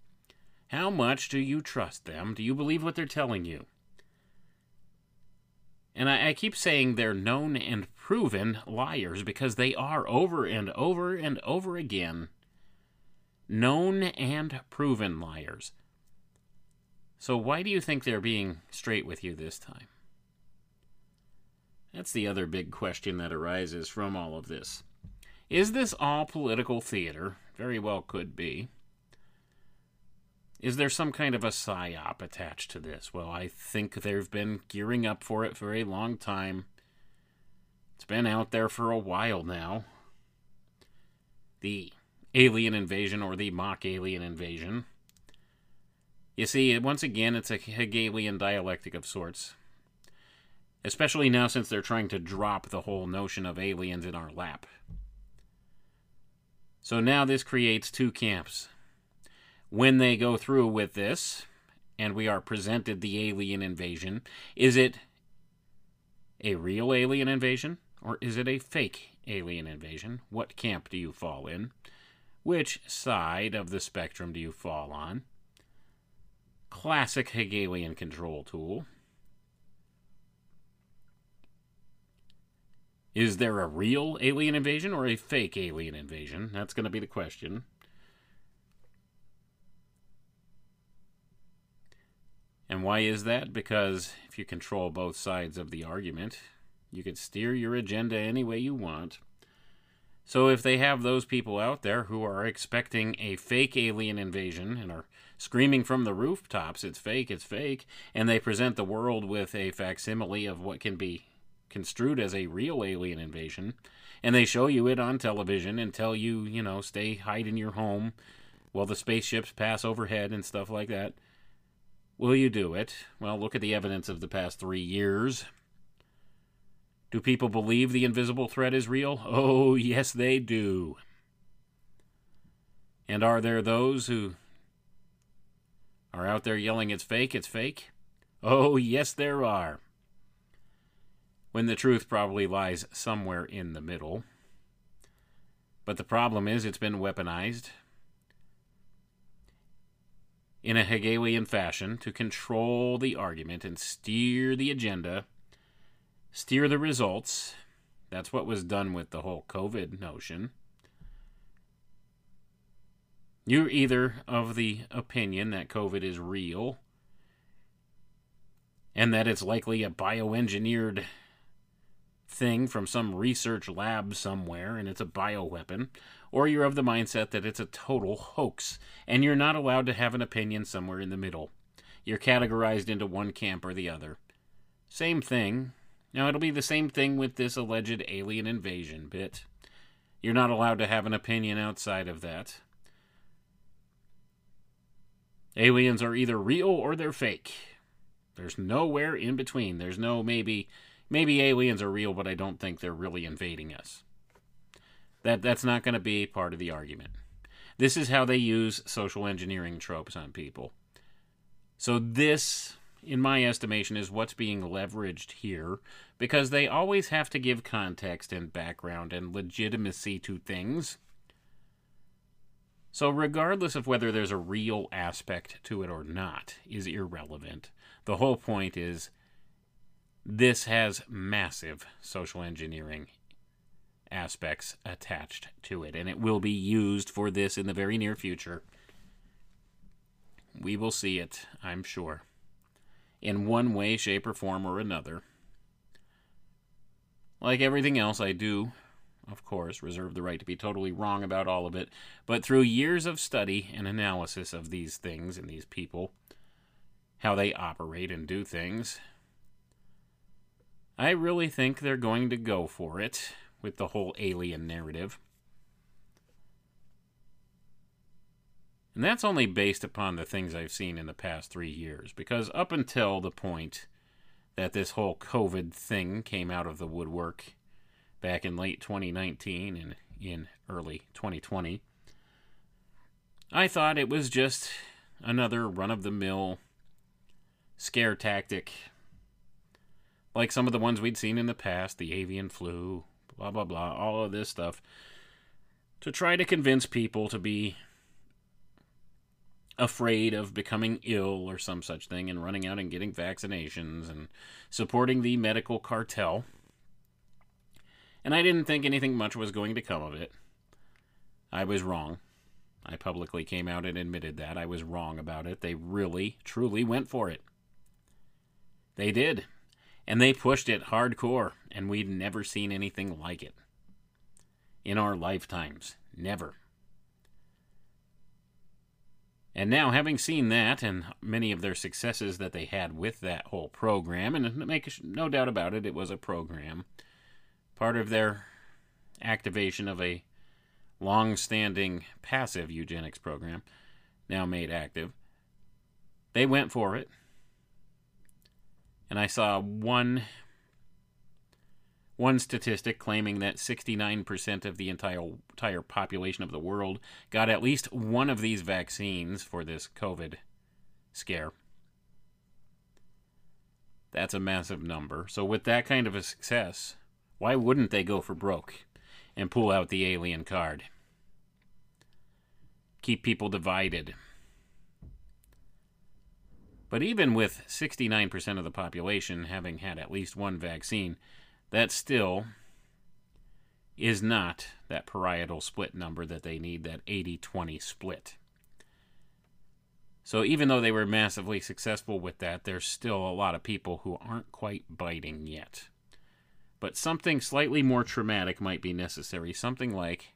How much do you trust them? Do you believe what they're telling you? And I, I, keep saying they're known and proven liars because they are over and over and over again known and proven liars. So, why do you think they're being straight with you this time? That's the other big question that arises from all of this. Is this all political theater? Very well could be. Is there some kind of a psyop attached to this? Well, I think they've been gearing up for it for a long time. It's been out there for a while now. The alien invasion or the mock alien invasion. You see, once again, it's a Hegelian dialectic of sorts. Especially now since they're trying to drop the whole notion of aliens in our lap. So now this creates two camps. When they go through with this, and we are presented the alien invasion, is it a real alien invasion or is it a fake alien invasion? What camp do you fall in? Which side of the spectrum do you fall on? Classic Hegelian control tool. Is there a real alien invasion or a fake alien invasion? That's going to be the question. And why is that? Because if you control both sides of the argument, you can steer your agenda any way you want. So if they have those people out there who are expecting a fake alien invasion and are screaming from the rooftops, it's fake, it's fake, and they present the world with a facsimile of what can be construed as a real alien invasion, and they show you it on television and tell you, you know, stay hide in your home while the spaceships pass overhead and stuff like that. Will you do it? Well, look at the evidence of the past three years. Do people believe the invisible threat is real? Oh, yes, they do. And are there those who are out there yelling it's fake, it's fake? Oh, yes, there are. When the truth probably lies somewhere in the middle. But the problem is it's been weaponized in a Hegelian fashion to control the argument and steer the agenda steer the results. That's what was done with the whole COVID notion. You're either of the opinion that COVID is real and that it's likely a bioengineered thing from some research lab somewhere and it's a bioweapon, or you're of the mindset that it's a total hoax and you're not allowed to have an opinion somewhere in the middle. You're categorized into one camp or the other. Same thing, now, it'll be the same thing with this alleged alien invasion bit. You're not allowed to have an opinion outside of that. Aliens are either real or they're fake. There's nowhere in between. There's no maybe maybe aliens are real, but I don't think they're really invading us. That that's not going to be part of the argument. This is how they use social engineering tropes on people. So this in my estimation, is what's being leveraged here because they always have to give context and background and legitimacy to things. So, regardless of whether there's a real aspect to it or not, is irrelevant. The whole point is this has massive social engineering aspects attached to it, and it will be used for this in the very near future. We will see it, I'm sure in one way, shape, or form or another. Like everything else, I do, of course, reserve the right to be totally wrong about all of it, but through years of study and analysis of these things and these people, how they operate and do things, I really think they're going to go for it with the whole alien narrative. And that's only based upon the things I've seen in the past three years. Because up until the point that this whole COVID thing came out of the woodwork back in late 2019 and in early 2020, I thought it was just another run of the mill scare tactic like some of the ones we'd seen in the past the avian flu, blah, blah, blah, all of this stuff to try to convince people to be afraid of becoming ill or some such thing and running out and getting vaccinations and supporting the medical cartel. And I didn't think anything much was going to come of it. I was wrong. I publicly came out and admitted that. I was wrong about it. They really, truly went for it. They did. And they pushed it hardcore, and we'd never seen anything like it. In our lifetimes. Never. And now, having seen that and many of their successes that they had with that whole program, and make no doubt about it, it was a program, part of their activation of a long standing passive eugenics program, now made active, they went for it. And I saw one one statistic claiming that 69% of the entire, entire population of the world got at least one of these vaccines for this COVID scare. That's a massive number. So, with that kind of a success, why wouldn't they go for broke and pull out the alien card? Keep people divided. But even with 69% of the population having had at least one vaccine, that still is not that Pareto split number that they need, that 80 20 split. So even though they were massively successful with that, there's still a lot of people who aren't quite biting yet. But something slightly more traumatic might be necessary, something like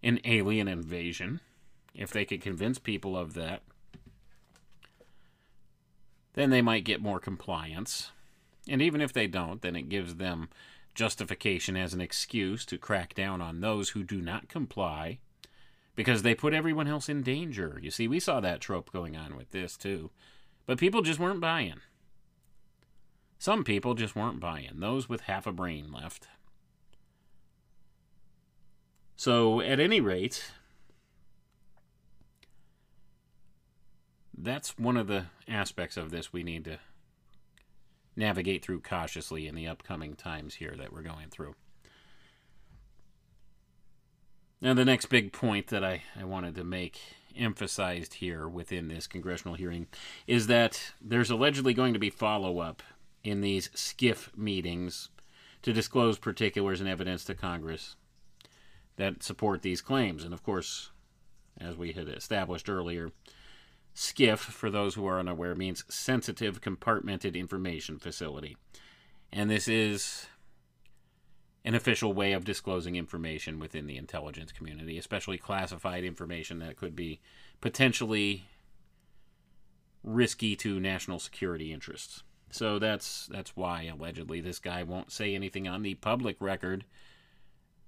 an alien invasion, if they could convince people of that. Then they might get more compliance. And even if they don't, then it gives them justification as an excuse to crack down on those who do not comply because they put everyone else in danger. You see, we saw that trope going on with this too. But people just weren't buying. Some people just weren't buying, those with half a brain left. So, at any rate, that's one of the aspects of this we need to navigate through cautiously in the upcoming times here that we're going through. Now, the next big point that I, I wanted to make emphasized here within this congressional hearing is that there's allegedly going to be follow up in these SCIF meetings to disclose particulars and evidence to Congress that support these claims. And of course, as we had established earlier, SCIF, for those who are unaware, means Sensitive Compartmented Information Facility. And this is an official way of disclosing information within the intelligence community, especially classified information that could be potentially risky to national security interests. So that's that's why allegedly this guy won't say anything on the public record,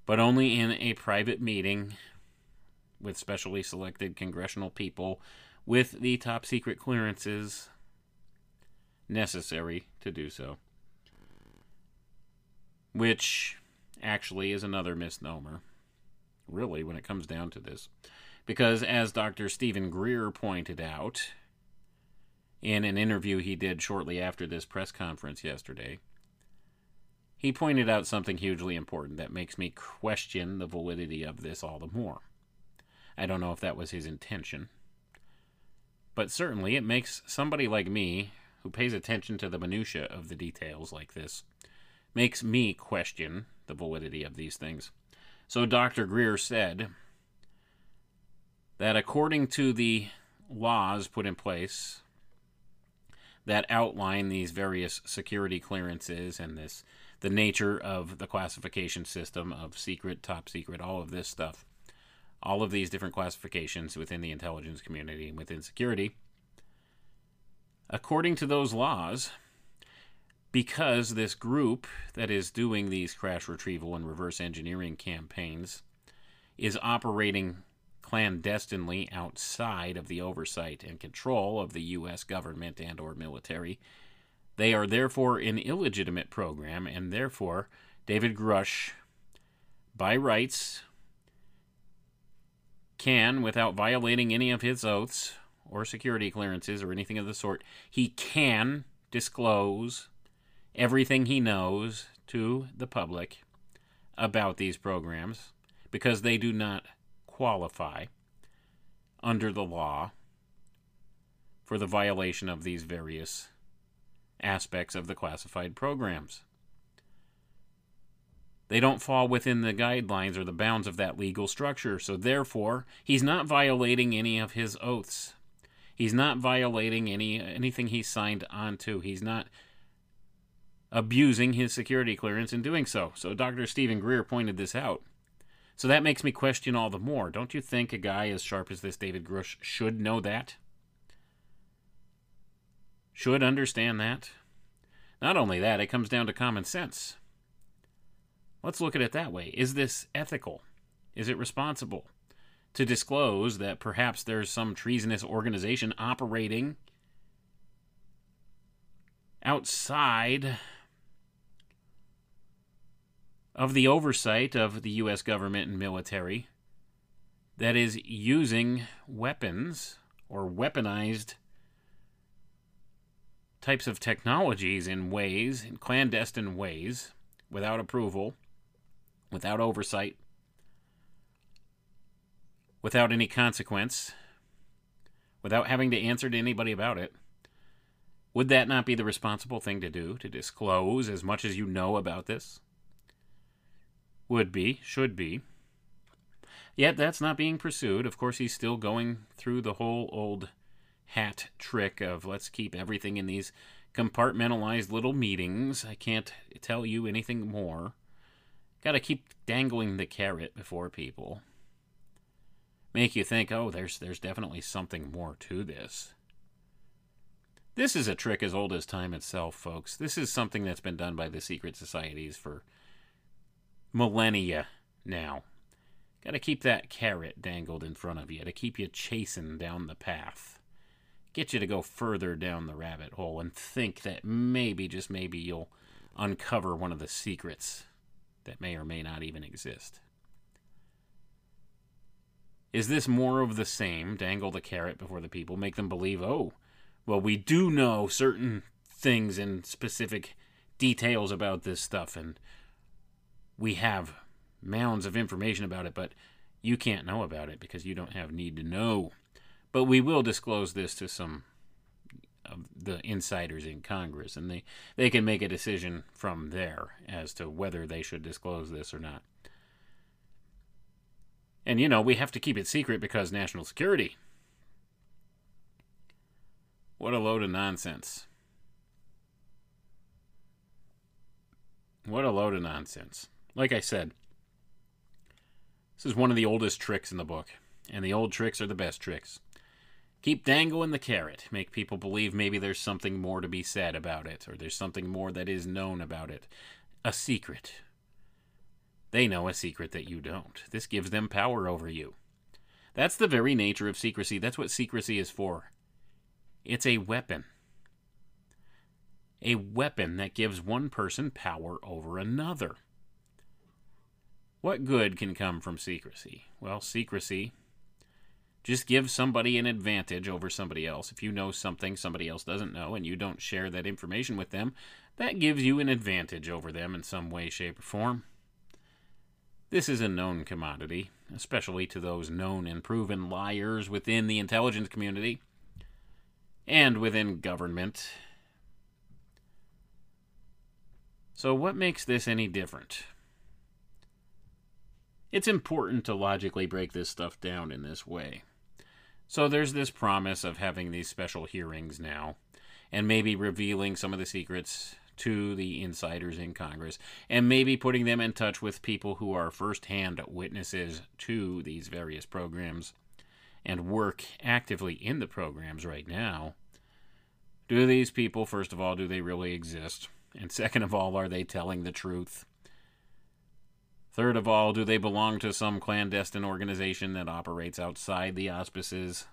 but only in a private meeting with specially selected congressional people with the top secret clearances necessary to do so. Which actually is another misnomer, really, when it comes down to this. Because as Dr. Stephen Greer pointed out in an interview he did shortly after this press conference yesterday, he pointed out something hugely important that makes me question the validity of this all the more. I don't know if that was his intention. But certainly it makes somebody like me, who pays attention to the minutiae of the details like this, makes me question the validity of these things. So Dr. Greer said that according to the laws put in place that outline these various security clearances and this the nature of the classification system of secret, top secret, all of this stuff all of these different classifications within the intelligence community and within security. According to those laws, because this group that is doing these crash retrieval and reverse engineering campaigns is operating clandestinely outside of the oversight and control of the US government and or military, they are therefore an illegitimate program and therefore David Grusch by rights can, without violating any of his oaths or security clearances or anything of the sort, he can disclose everything he knows to the public about these programs because they do not qualify under the law for the violation of these various aspects of the classified programs. They don't fall within the guidelines or the bounds of that legal structure. So, therefore, he's not violating any of his oaths. He's not violating any anything he signed on to. He's not abusing his security clearance in doing so. So, Dr. Stephen Greer pointed this out. So that makes me question all the more. Don't you think a guy as sharp as this David Grusch should know that? Should understand that? Not only that, it comes down to common sense. Let's look at it that way. Is this ethical? Is it responsible to disclose that perhaps there's some treasonous organization operating outside of the oversight of the U.S. government and military that is using weapons or weaponized types of technologies in ways, in clandestine ways, without approval, without oversight, without any consequence, without having to answer to anybody about it. Would that not be the responsible thing to do, to disclose as much as you know about this? Would be, should be. Yet that's not being pursued. Of course, he's still going through the whole old hat trick of let's keep everything in these compartmentalized little meetings. I can't tell you anything more. Got to keep dangling the carrot before people. Make you think, "Oh, there's there's definitely something more to this." This is a trick as old as time itself, folks. This is something that's been done by the secret societies for millennia now. Got to keep that carrot dangled in front of you to keep you chasing down the path. Get you to go further down the rabbit hole and think that maybe, just maybe, you'll uncover one of the secrets that may or may not even exist. Is this more of the same? Dangle the carrot before the people, make them believe, oh, well, we do know certain things and specific details about this stuff, and we have mounds of information about it, but you can't know about it because you don't have need to know. But we will disclose this to some of the insiders in Congress, and they, they can make a decision from there as to whether they should disclose this or not. And, you know, we have to keep it secret because national security. What a load of nonsense. What a load of nonsense. Like I said, this is one of the oldest tricks in the book, and the old tricks are the best tricks. Keep dangling the carrot, make people believe maybe there's something more to be said about it, or there's something more that is known about it. A secret. They know a secret that you don't. This gives them power over you. That's the very nature of secrecy. That's what secrecy is for. It's a weapon. A weapon that gives one person power over another. What good can come from secrecy? Well, secrecy just give somebody an advantage over somebody else. If you know something somebody else doesn't know and you don't share that information with them, that gives you an advantage over them in some way, shape, or form. This is a known commodity, especially to those known and proven liars within the intelligence community and within government. So, what makes this any different? It's important to logically break this stuff down in this way. So, there's this promise of having these special hearings now, and maybe revealing some of the secrets to the insiders in Congress, and maybe putting them in touch with people who are firsthand witnesses to these various programs and work actively in the programs right now. Do these people, first of all, do they really exist? And second of all, are they telling the truth? Third of all, do they belong to some clandestine organization that operates outside the auspices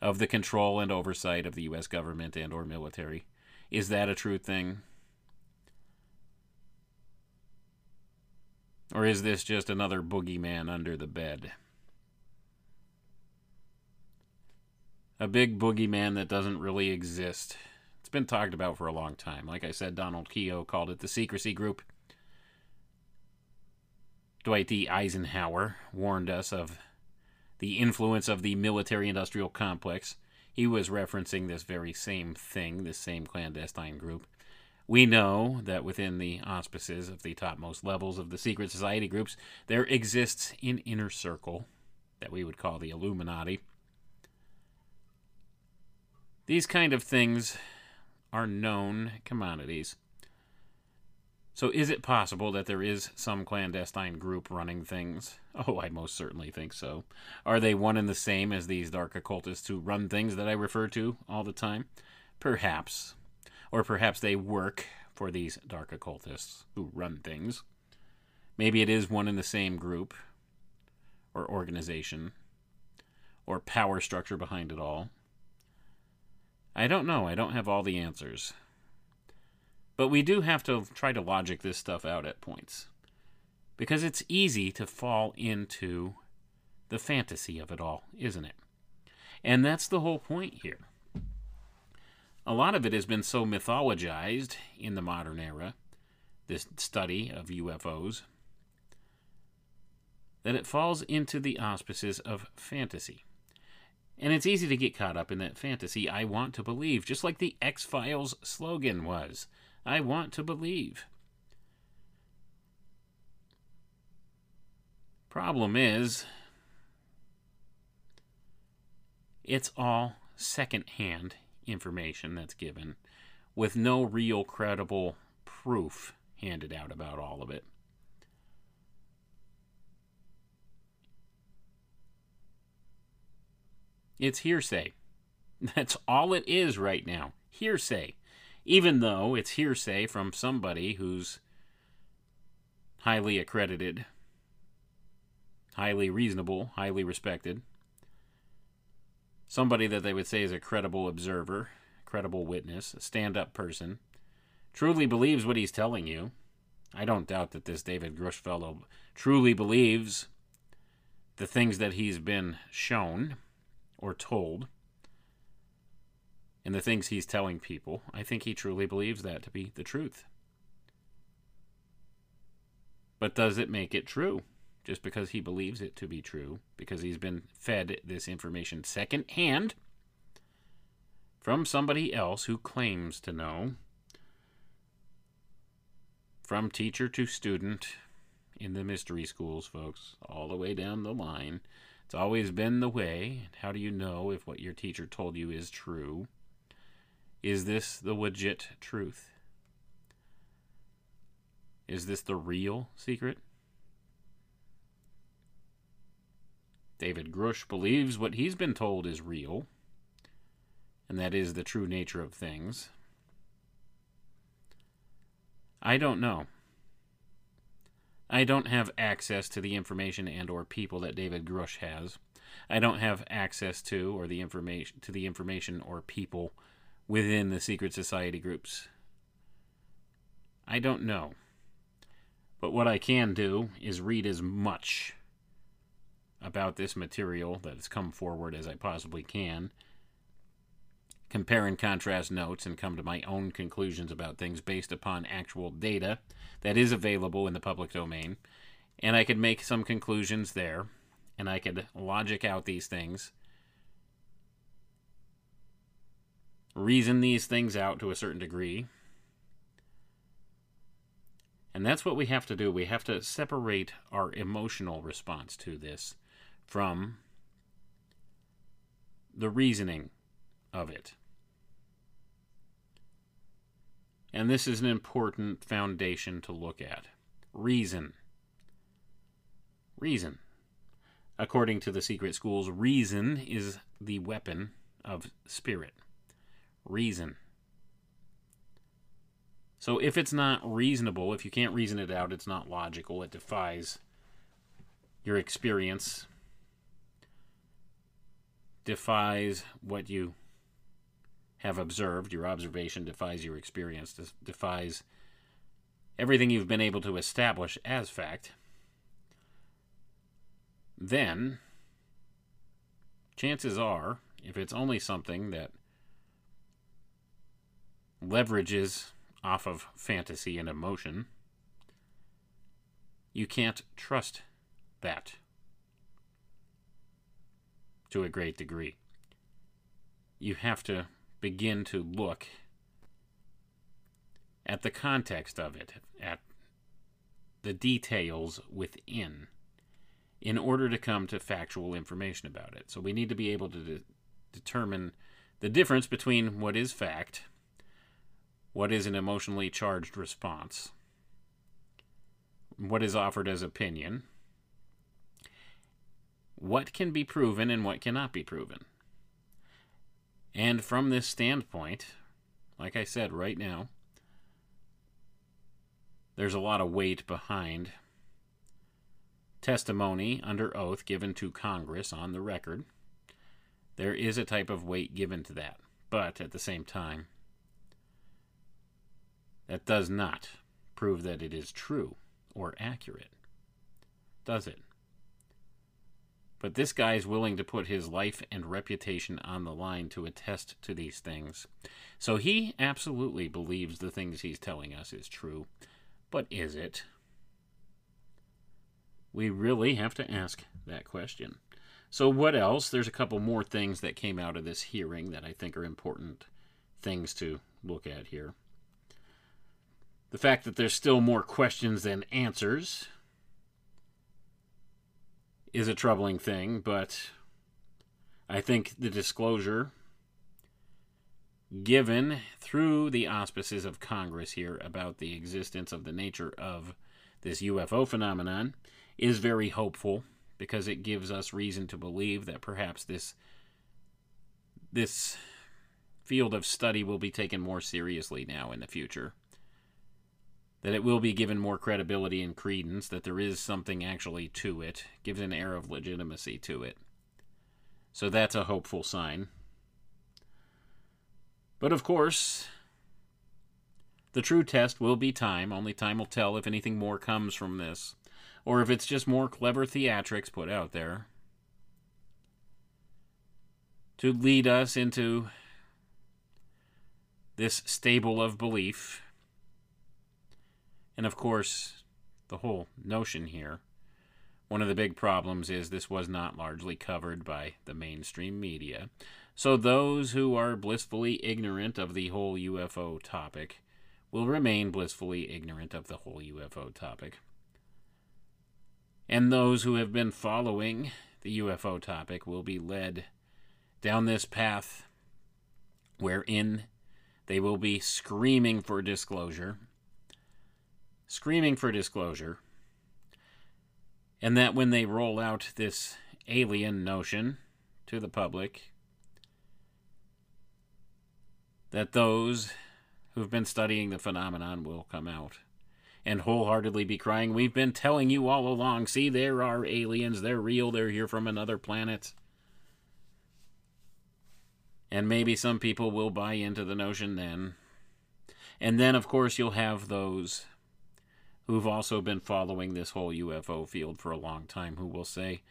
of the control and oversight of the US government and or military? Is that a true thing? Or is this just another boogeyman under the bed? a big boogeyman that doesn't really exist. It's been talked about for a long time. Like I said, Donald Keyhoe called it the secrecy group. Dwight D. Eisenhower warned us of the influence of the military industrial complex. He was referencing this very same thing, this same clandestine group. We know that within the auspices of the topmost levels of the secret society groups, there exists an inner circle that we would call the Illuminati these kind of things are known commodities. So, is it possible that there is some clandestine group running things? Oh, I most certainly think so. Are they one and the same as these dark occultists who run things that I refer to all the time? Perhaps. Or perhaps they work for these dark occultists who run things. Maybe it is one and the same group or organization or power structure behind it all. I don't know. I don't have all the answers. But we do have to try to logic this stuff out at points. Because it's easy to fall into the fantasy of it all, isn't it? And that's the whole point here. A lot of it has been so mythologized in the modern era, this study of UFOs, that it falls into the auspices of fantasy. And it's easy to get caught up in that fantasy, I want to believe, just like the X Files slogan was I want to believe. Problem is, it's all second-hand information that's given with no real credible proof handed out about all of it. It's hearsay. That's all it is right now. Hearsay even though it's hearsay from somebody who's highly accredited, highly reasonable, highly respected, somebody that they would say is a credible observer, credible witness, a stand up person, truly believes what he's telling you. I don't doubt that this David Grusch fellow truly believes the things that he's been shown or told and the things he's telling people, I think he truly believes that to be the truth. But does it make it true? Just because he believes it to be true, because he's been fed this information secondhand from somebody else who claims to know, from teacher to student in the mystery schools, folks, all the way down the line. It's always been the way. How do you know if what your teacher told you is true? Is this the legit truth? Is this the real secret? David Grusch believes what he's been told is real, and that is the true nature of things. I don't know. I don't have access to the information and or people that David Grusch has. I don't have access to or the information to the information or people within the secret society groups? I don't know. But what I can do is read as much about this material that has come forward as I possibly can, compare and contrast notes, and come to my own conclusions about things based upon actual data that is available in the public domain. And I could make some conclusions there, and I could logic out these things reason these things out to a certain degree. And that's what we have to do. We have to separate our emotional response to this from the reasoning of it. And this is an important foundation to look at. Reason. Reason. According to the secret schools, reason is the weapon of spirit reason. So if it's not reasonable, if you can't reason it out, it's not logical, it defies your experience, defies what you have observed, your observation defies your experience, defies everything you've been able to establish as fact, then chances are, if it's only something that leverages off of fantasy and emotion, you can't trust that to a great degree. You have to begin to look at the context of it, at the details within, in order to come to factual information about it. So we need to be able to de- determine the difference between what is fact what is an emotionally charged response what is offered as opinion, what can be proven and what cannot be proven. And from this standpoint, like I said right now, there's a lot of weight behind testimony under oath given to Congress on the record. There is a type of weight given to that. But at the same time, that does not prove that it is true or accurate. Does it? But this guy is willing to put his life and reputation on the line to attest to these things. So he absolutely believes the things he's telling us is true. But is it? We really have to ask that question. So, what else? There's a couple more things that came out of this hearing that I think are important things to look at here. The fact that there's still more questions than answers is a troubling thing, but I think the disclosure given through the auspices of Congress here about the existence of the nature of this UFO phenomenon is very hopeful because it gives us reason to believe that perhaps this this field of study will be taken more seriously now in the future. That it will be given more credibility and credence, that there is something actually to it, gives an air of legitimacy to it. So that's a hopeful sign. But of course, the true test will be time. Only time will tell if anything more comes from this, or if it's just more clever theatrics put out there to lead us into this stable of belief. And of course, the whole notion here. One of the big problems is this was not largely covered by the mainstream media. So those who are blissfully ignorant of the whole UFO topic will remain blissfully ignorant of the whole UFO topic. And those who have been following the UFO topic will be led down this path wherein they will be screaming for disclosure, screaming for disclosure, and that when they roll out this alien notion to the public, that those who've been studying the phenomenon will come out and wholeheartedly be crying, We've been telling you all along. See, there are aliens. They're real. They're here from another planet. And maybe some people will buy into the notion then. And then, of course, you'll have those who've also been following this whole UFO field for a long time who will say,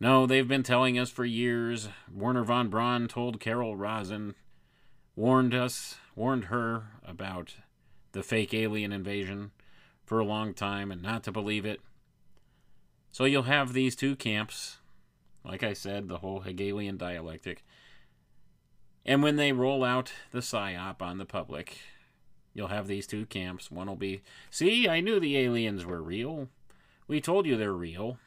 No, they've been telling us for years. Wernher von Braun told Carol Rosin, warned us, warned her about the fake alien invasion for a long time and not to believe it. So you'll have these two camps, like I said, the whole Hegelian dialectic. And when they roll out the psyop on the public, you'll have these two camps. One will be, see, I knew the aliens were real. We told you they're real.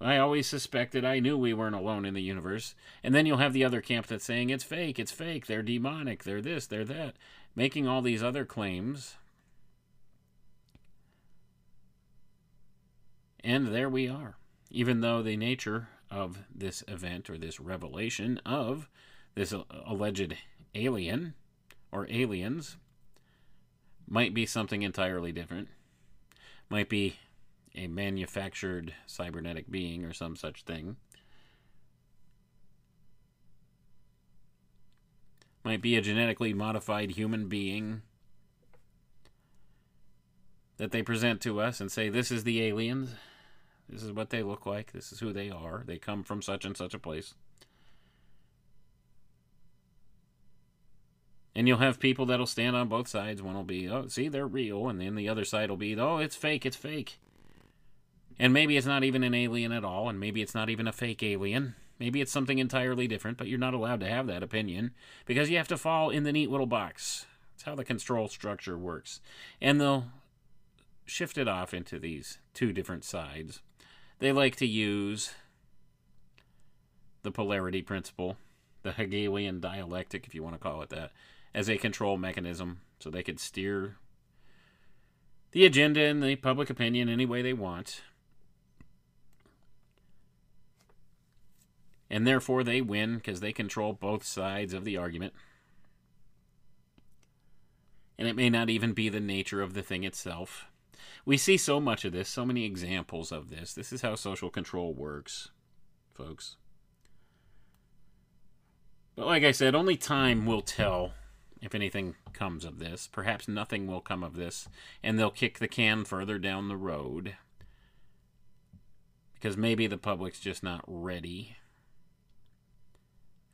I always suspected I knew we weren't alone in the universe. And then you'll have the other camp that's saying it's fake, it's fake, they're demonic, they're this, they're that, making all these other claims. And there we are. Even though the nature of this event or this revelation of this uh, alleged alien or aliens might be something entirely different, might be a manufactured cybernetic being or some such thing. Might be a genetically modified human being that they present to us and say, This is the aliens. This is what they look like. This is who they are. They come from such and such a place. And you'll have people that'll stand on both sides. One will be, oh, see, they're real. And then the other side will be, oh, it's fake, it's fake. And maybe it's not even an alien at all, and maybe it's not even a fake alien. Maybe it's something entirely different, but you're not allowed to have that opinion because you have to fall in the neat little box. That's how the control structure works. And they'll shift it off into these two different sides. They like to use the polarity principle, the Hegelian dialectic, if you want to call it that, as a control mechanism so they could steer the agenda and the public opinion any way they want. And therefore they win because they control both sides of the argument. And it may not even be the nature of the thing itself. We see so much of this, so many examples of this. This is how social control works, folks. But like I said, only time will tell if anything comes of this. Perhaps nothing will come of this, and they'll kick the can further down the road. Because maybe the public's just not ready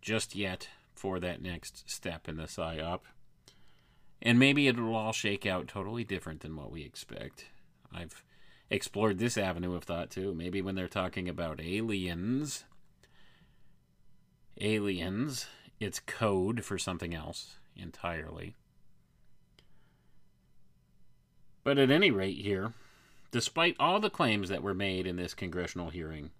just yet for that next step in the PSYOP. And maybe it'll all shake out totally different than what we expect. I've explored this avenue of thought too. Maybe when they're talking about aliens, aliens, it's code for something else entirely. But at any rate, here, despite all the claims that were made in this congressional hearing,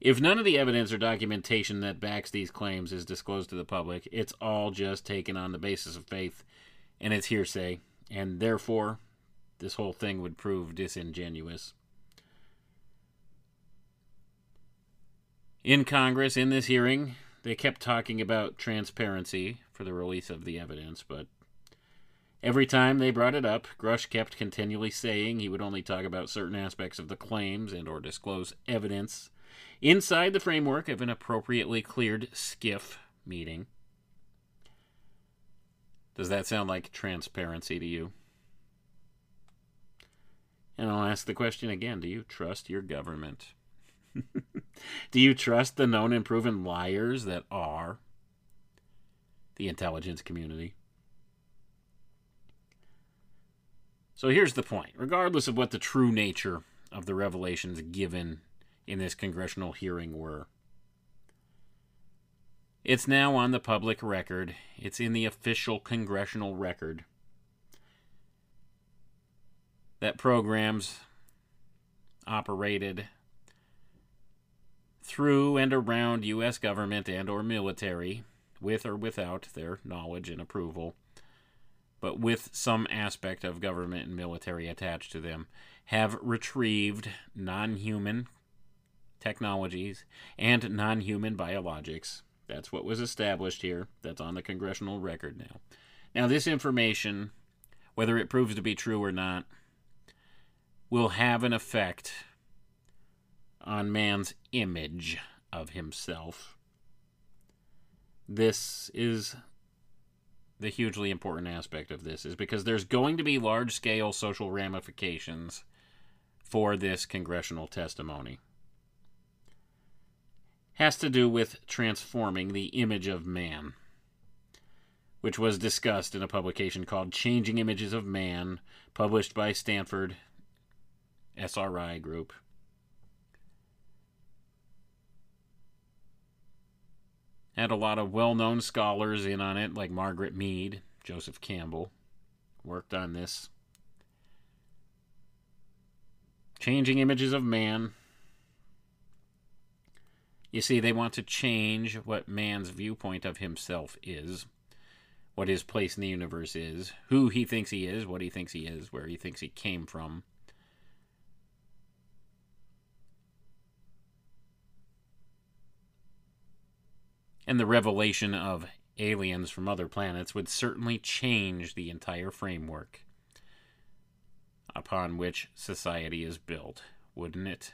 if none of the evidence or documentation that backs these claims is disclosed to the public, it's all just taken on the basis of faith and it's hearsay, and therefore this whole thing would prove disingenuous. In Congress, in this hearing, they kept talking about transparency for the release of the evidence, but every time they brought it up, Grusch kept continually saying he would only talk about certain aspects of the claims and or disclose evidence inside the framework of an appropriately cleared SCIF meeting. Does that sound like transparency to you? And I'll ask the question again Do you trust your government? Do you trust the known and proven liars that are the intelligence community? So here's the point. Regardless of what the true nature of the revelations given in this congressional hearing were, it's now on the public record. It's in the official congressional record that programs operated through and around US government and or military with or without their knowledge and approval but with some aspect of government and military attached to them have retrieved non-human technologies and non-human biologics that's what was established here. That's on the congressional record now. Now, this information, whether it proves to be true or not, will have an effect on man's image of himself. This is the hugely important aspect of this is because there's going to be large scale social ramifications for this congressional testimony has to do with transforming the image of man, which was discussed in a publication called Changing Images of Man, published by Stanford SRI Group. Had a lot of well known scholars in on it, like Margaret Mead, Joseph Campbell, worked on this. Changing Images of Man you see, they want to change what man's viewpoint of himself is, what his place in the universe is, who he thinks he is, what he thinks he is, where he thinks he came from. And the revelation of aliens from other planets would certainly change the entire framework upon which society is built, wouldn't it?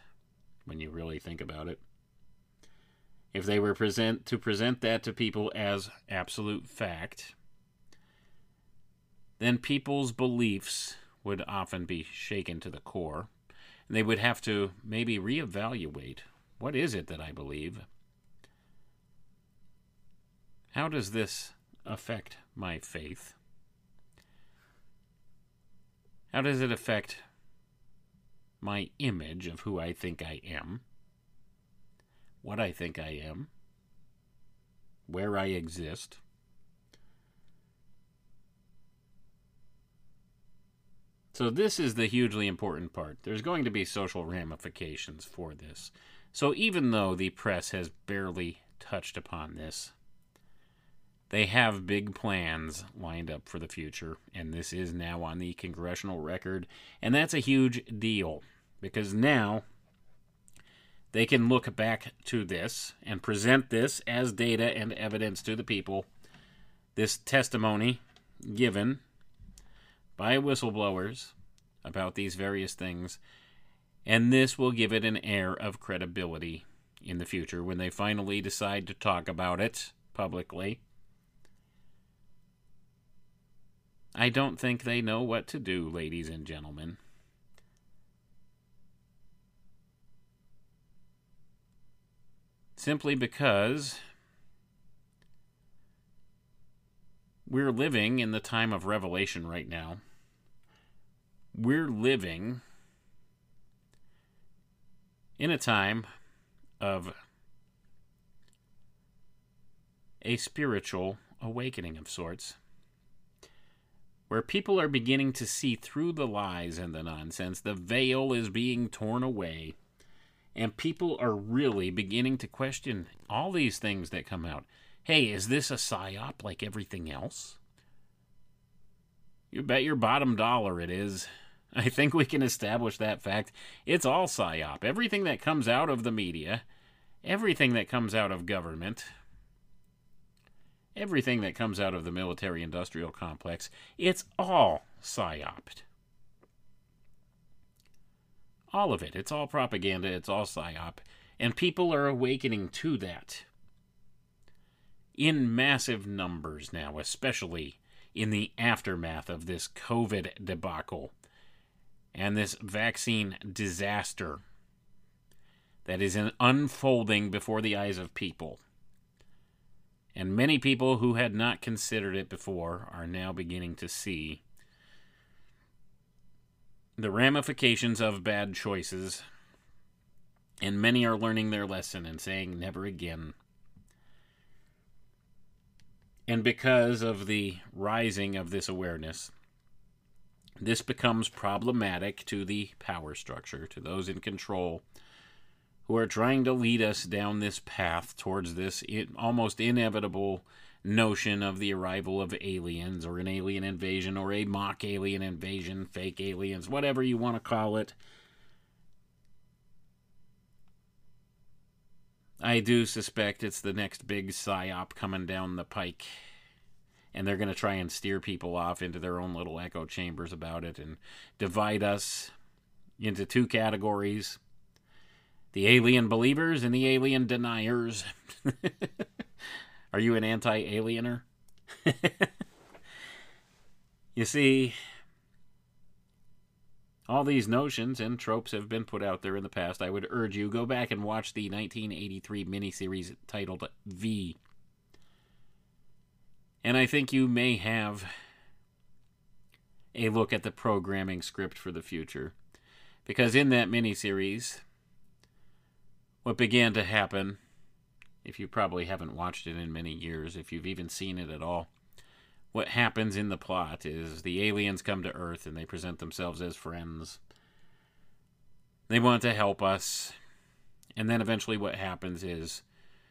When you really think about it if they were present to present that to people as absolute fact, then people's beliefs would often be shaken to the core. And they would have to maybe reevaluate what is it that I believe? How does this affect my faith? How does it affect my image of who I think I am? what I think I am, where I exist. So, this is the hugely important part. There's going to be social ramifications for this. So, even though the press has barely touched upon this, they have big plans lined up for the future, and this is now on the congressional record, and that's a huge deal because now they can look back to this and present this as data and evidence to the people. This testimony given by whistleblowers about these various things, and this will give it an air of credibility in the future when they finally decide to talk about it publicly. I don't think they know what to do, ladies and gentlemen. Simply because we're living in the time of revelation right now. We're living in a time of a spiritual awakening of sorts where people are beginning to see through the lies and the nonsense. The veil is being torn away, and people are really beginning to question all these things that come out. Hey, is this a psyop like everything else? You bet your bottom dollar it is. I think we can establish that fact. It's all psyop. Everything that comes out of the media, everything that comes out of government, everything that comes out of the military industrial complex, it's all psyoped. All of it. It's all propaganda, it's all psyop. And people are awakening to that in massive numbers now, especially in the aftermath of this COVID debacle and this vaccine disaster that is unfolding before the eyes of people. And many people who had not considered it before are now beginning to see the ramifications of bad choices. And many are learning their lesson and saying, never again. And because of the rising of this awareness, this becomes problematic to the power structure, to those in control who are trying to lead us down this path towards this almost inevitable notion of the arrival of aliens or an alien invasion or a mock alien invasion, fake aliens, whatever you want to call it. I do suspect it's the next big psyop coming down the pike and they're going to try and steer people off into their own little echo chambers about it and divide us into two categories the alien believers and the alien deniers. Are you an anti aliener? you see, all these notions and tropes have been put out there in the past. I would urge you go back and watch the 1983 miniseries titled V and I think you may have a look at the programming script for the future. Because in that miniseries, what began to happen, if you probably haven't watched it in many years, if you've even seen it at all, what happens in the plot is the aliens come to Earth and they present themselves as friends. They want to help us. And then eventually, what happens is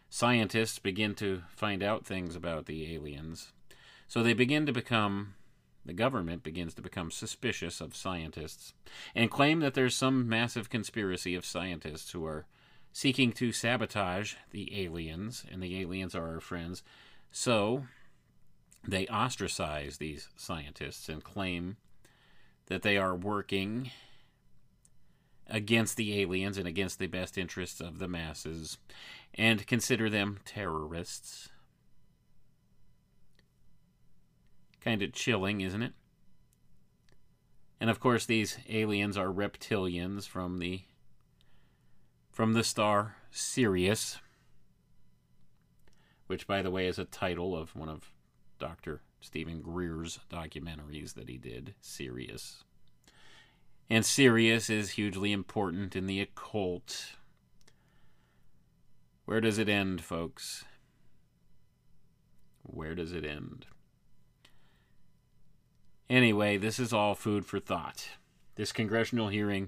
scientists begin to find out things about the aliens. So they begin to become, the government begins to become suspicious of scientists and claim that there's some massive conspiracy of scientists who are seeking to sabotage the aliens, and the aliens are our friends. So they ostracize these scientists and claim that they are working against the aliens and against the best interests of the masses and consider them terrorists. Kind of chilling, isn't it? And of course, these aliens are reptilians from the from the star Sirius, which, by the way, is a title of one of Dr. Stephen Greer's documentaries that he did, Sirius. And Sirius is hugely important in the occult where does it end, folks? Where does it end? Anyway, this is all food for thought. This congressional hearing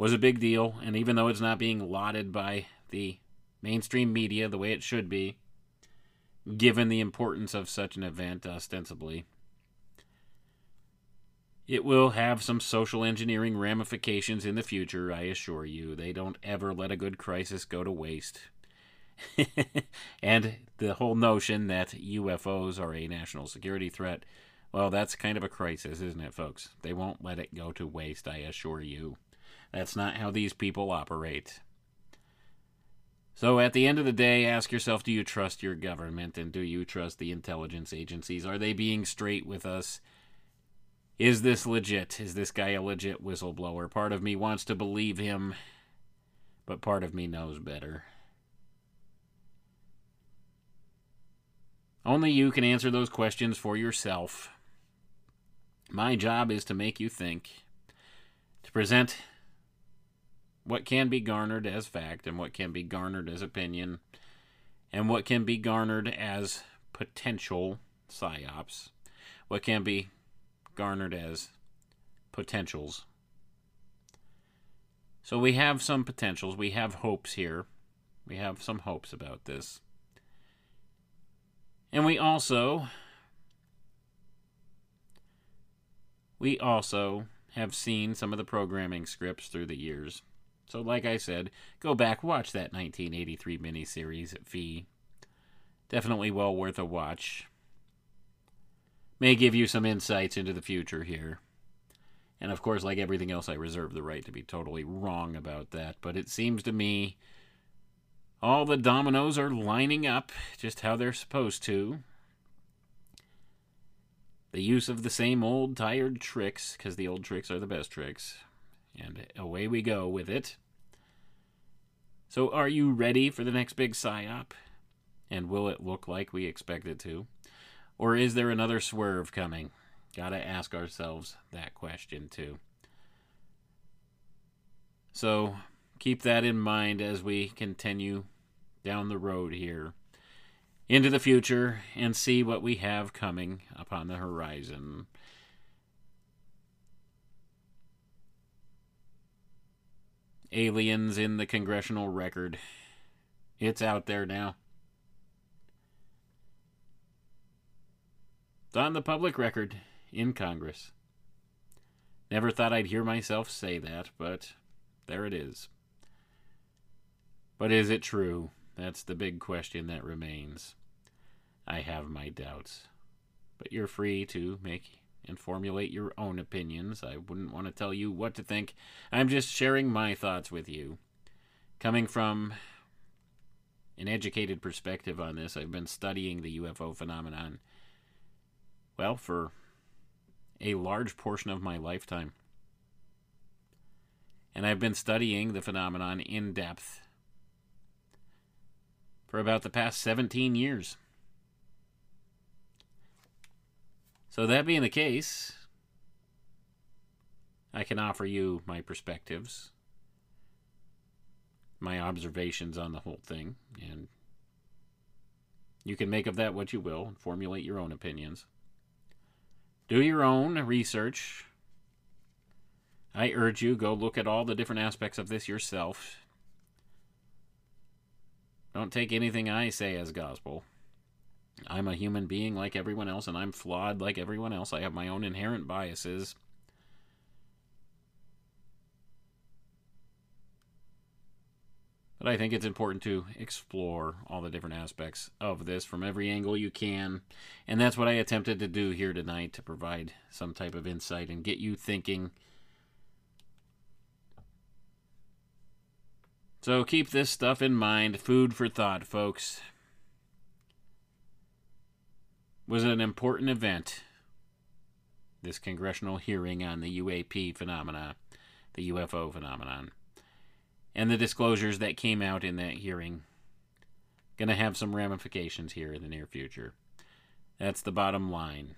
was a big deal, and even though it's not being lauded by the mainstream media the way it should be, given the importance of such an event, ostensibly. It will have some social engineering ramifications in the future, I assure you. They don't ever let a good crisis go to waste. and the whole notion that UFOs are a national security threat, well, that's kind of a crisis, isn't it, folks? They won't let it go to waste, I assure you. That's not how these people operate. So at the end of the day, ask yourself do you trust your government and do you trust the intelligence agencies? Are they being straight with us? Is this legit? Is this guy a legit whistleblower? Part of me wants to believe him, but part of me knows better. Only you can answer those questions for yourself. My job is to make you think, to present what can be garnered as fact and what can be garnered as opinion and what can be garnered as potential psyops, what can be garnered as potentials. So we have some potentials, we have hopes here. We have some hopes about this. And we also we also have seen some of the programming scripts through the years. So, like I said, go back, watch that 1983 miniseries at Fee. Definitely well worth a watch. May give you some insights into the future here. And of course, like everything else, I reserve the right to be totally wrong about that. But it seems to me all the dominoes are lining up just how they're supposed to. The use of the same old tired tricks, because the old tricks are the best tricks. And away we go with it. So, are you ready for the next big psyop? And will it look like we expect it to? Or is there another swerve coming? Gotta ask ourselves that question too. So, keep that in mind as we continue down the road here into the future and see what we have coming upon the horizon. Aliens in the congressional record. It's out there now. It's on the public record in Congress. Never thought I'd hear myself say that, but there it is. But is it true? That's the big question that remains. I have my doubts. But you're free to make and formulate your own opinions. I wouldn't want to tell you what to think. I'm just sharing my thoughts with you. Coming from an educated perspective on this, I've been studying the UFO phenomenon, well, for a large portion of my lifetime. And I've been studying the phenomenon in depth for about the past 17 years. So, that being the case, I can offer you my perspectives, my observations on the whole thing, and you can make of that what you will and formulate your own opinions. Do your own research. I urge you go look at all the different aspects of this yourself. Don't take anything I say as gospel. I'm a human being like everyone else, and I'm flawed like everyone else. I have my own inherent biases. But I think it's important to explore all the different aspects of this from every angle you can. And that's what I attempted to do here tonight to provide some type of insight and get you thinking. So keep this stuff in mind. Food for thought, folks was an important event. This congressional hearing on the UAP phenomena, the UFO phenomenon, and the disclosures that came out in that hearing. Going to have some ramifications here in the near future. That's the bottom line.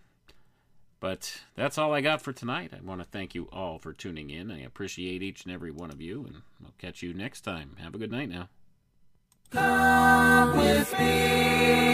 But that's all I got for tonight. I want to thank you all for tuning in. I appreciate each and every one of you, and I'll catch you next time. Have a good night now. Come with me.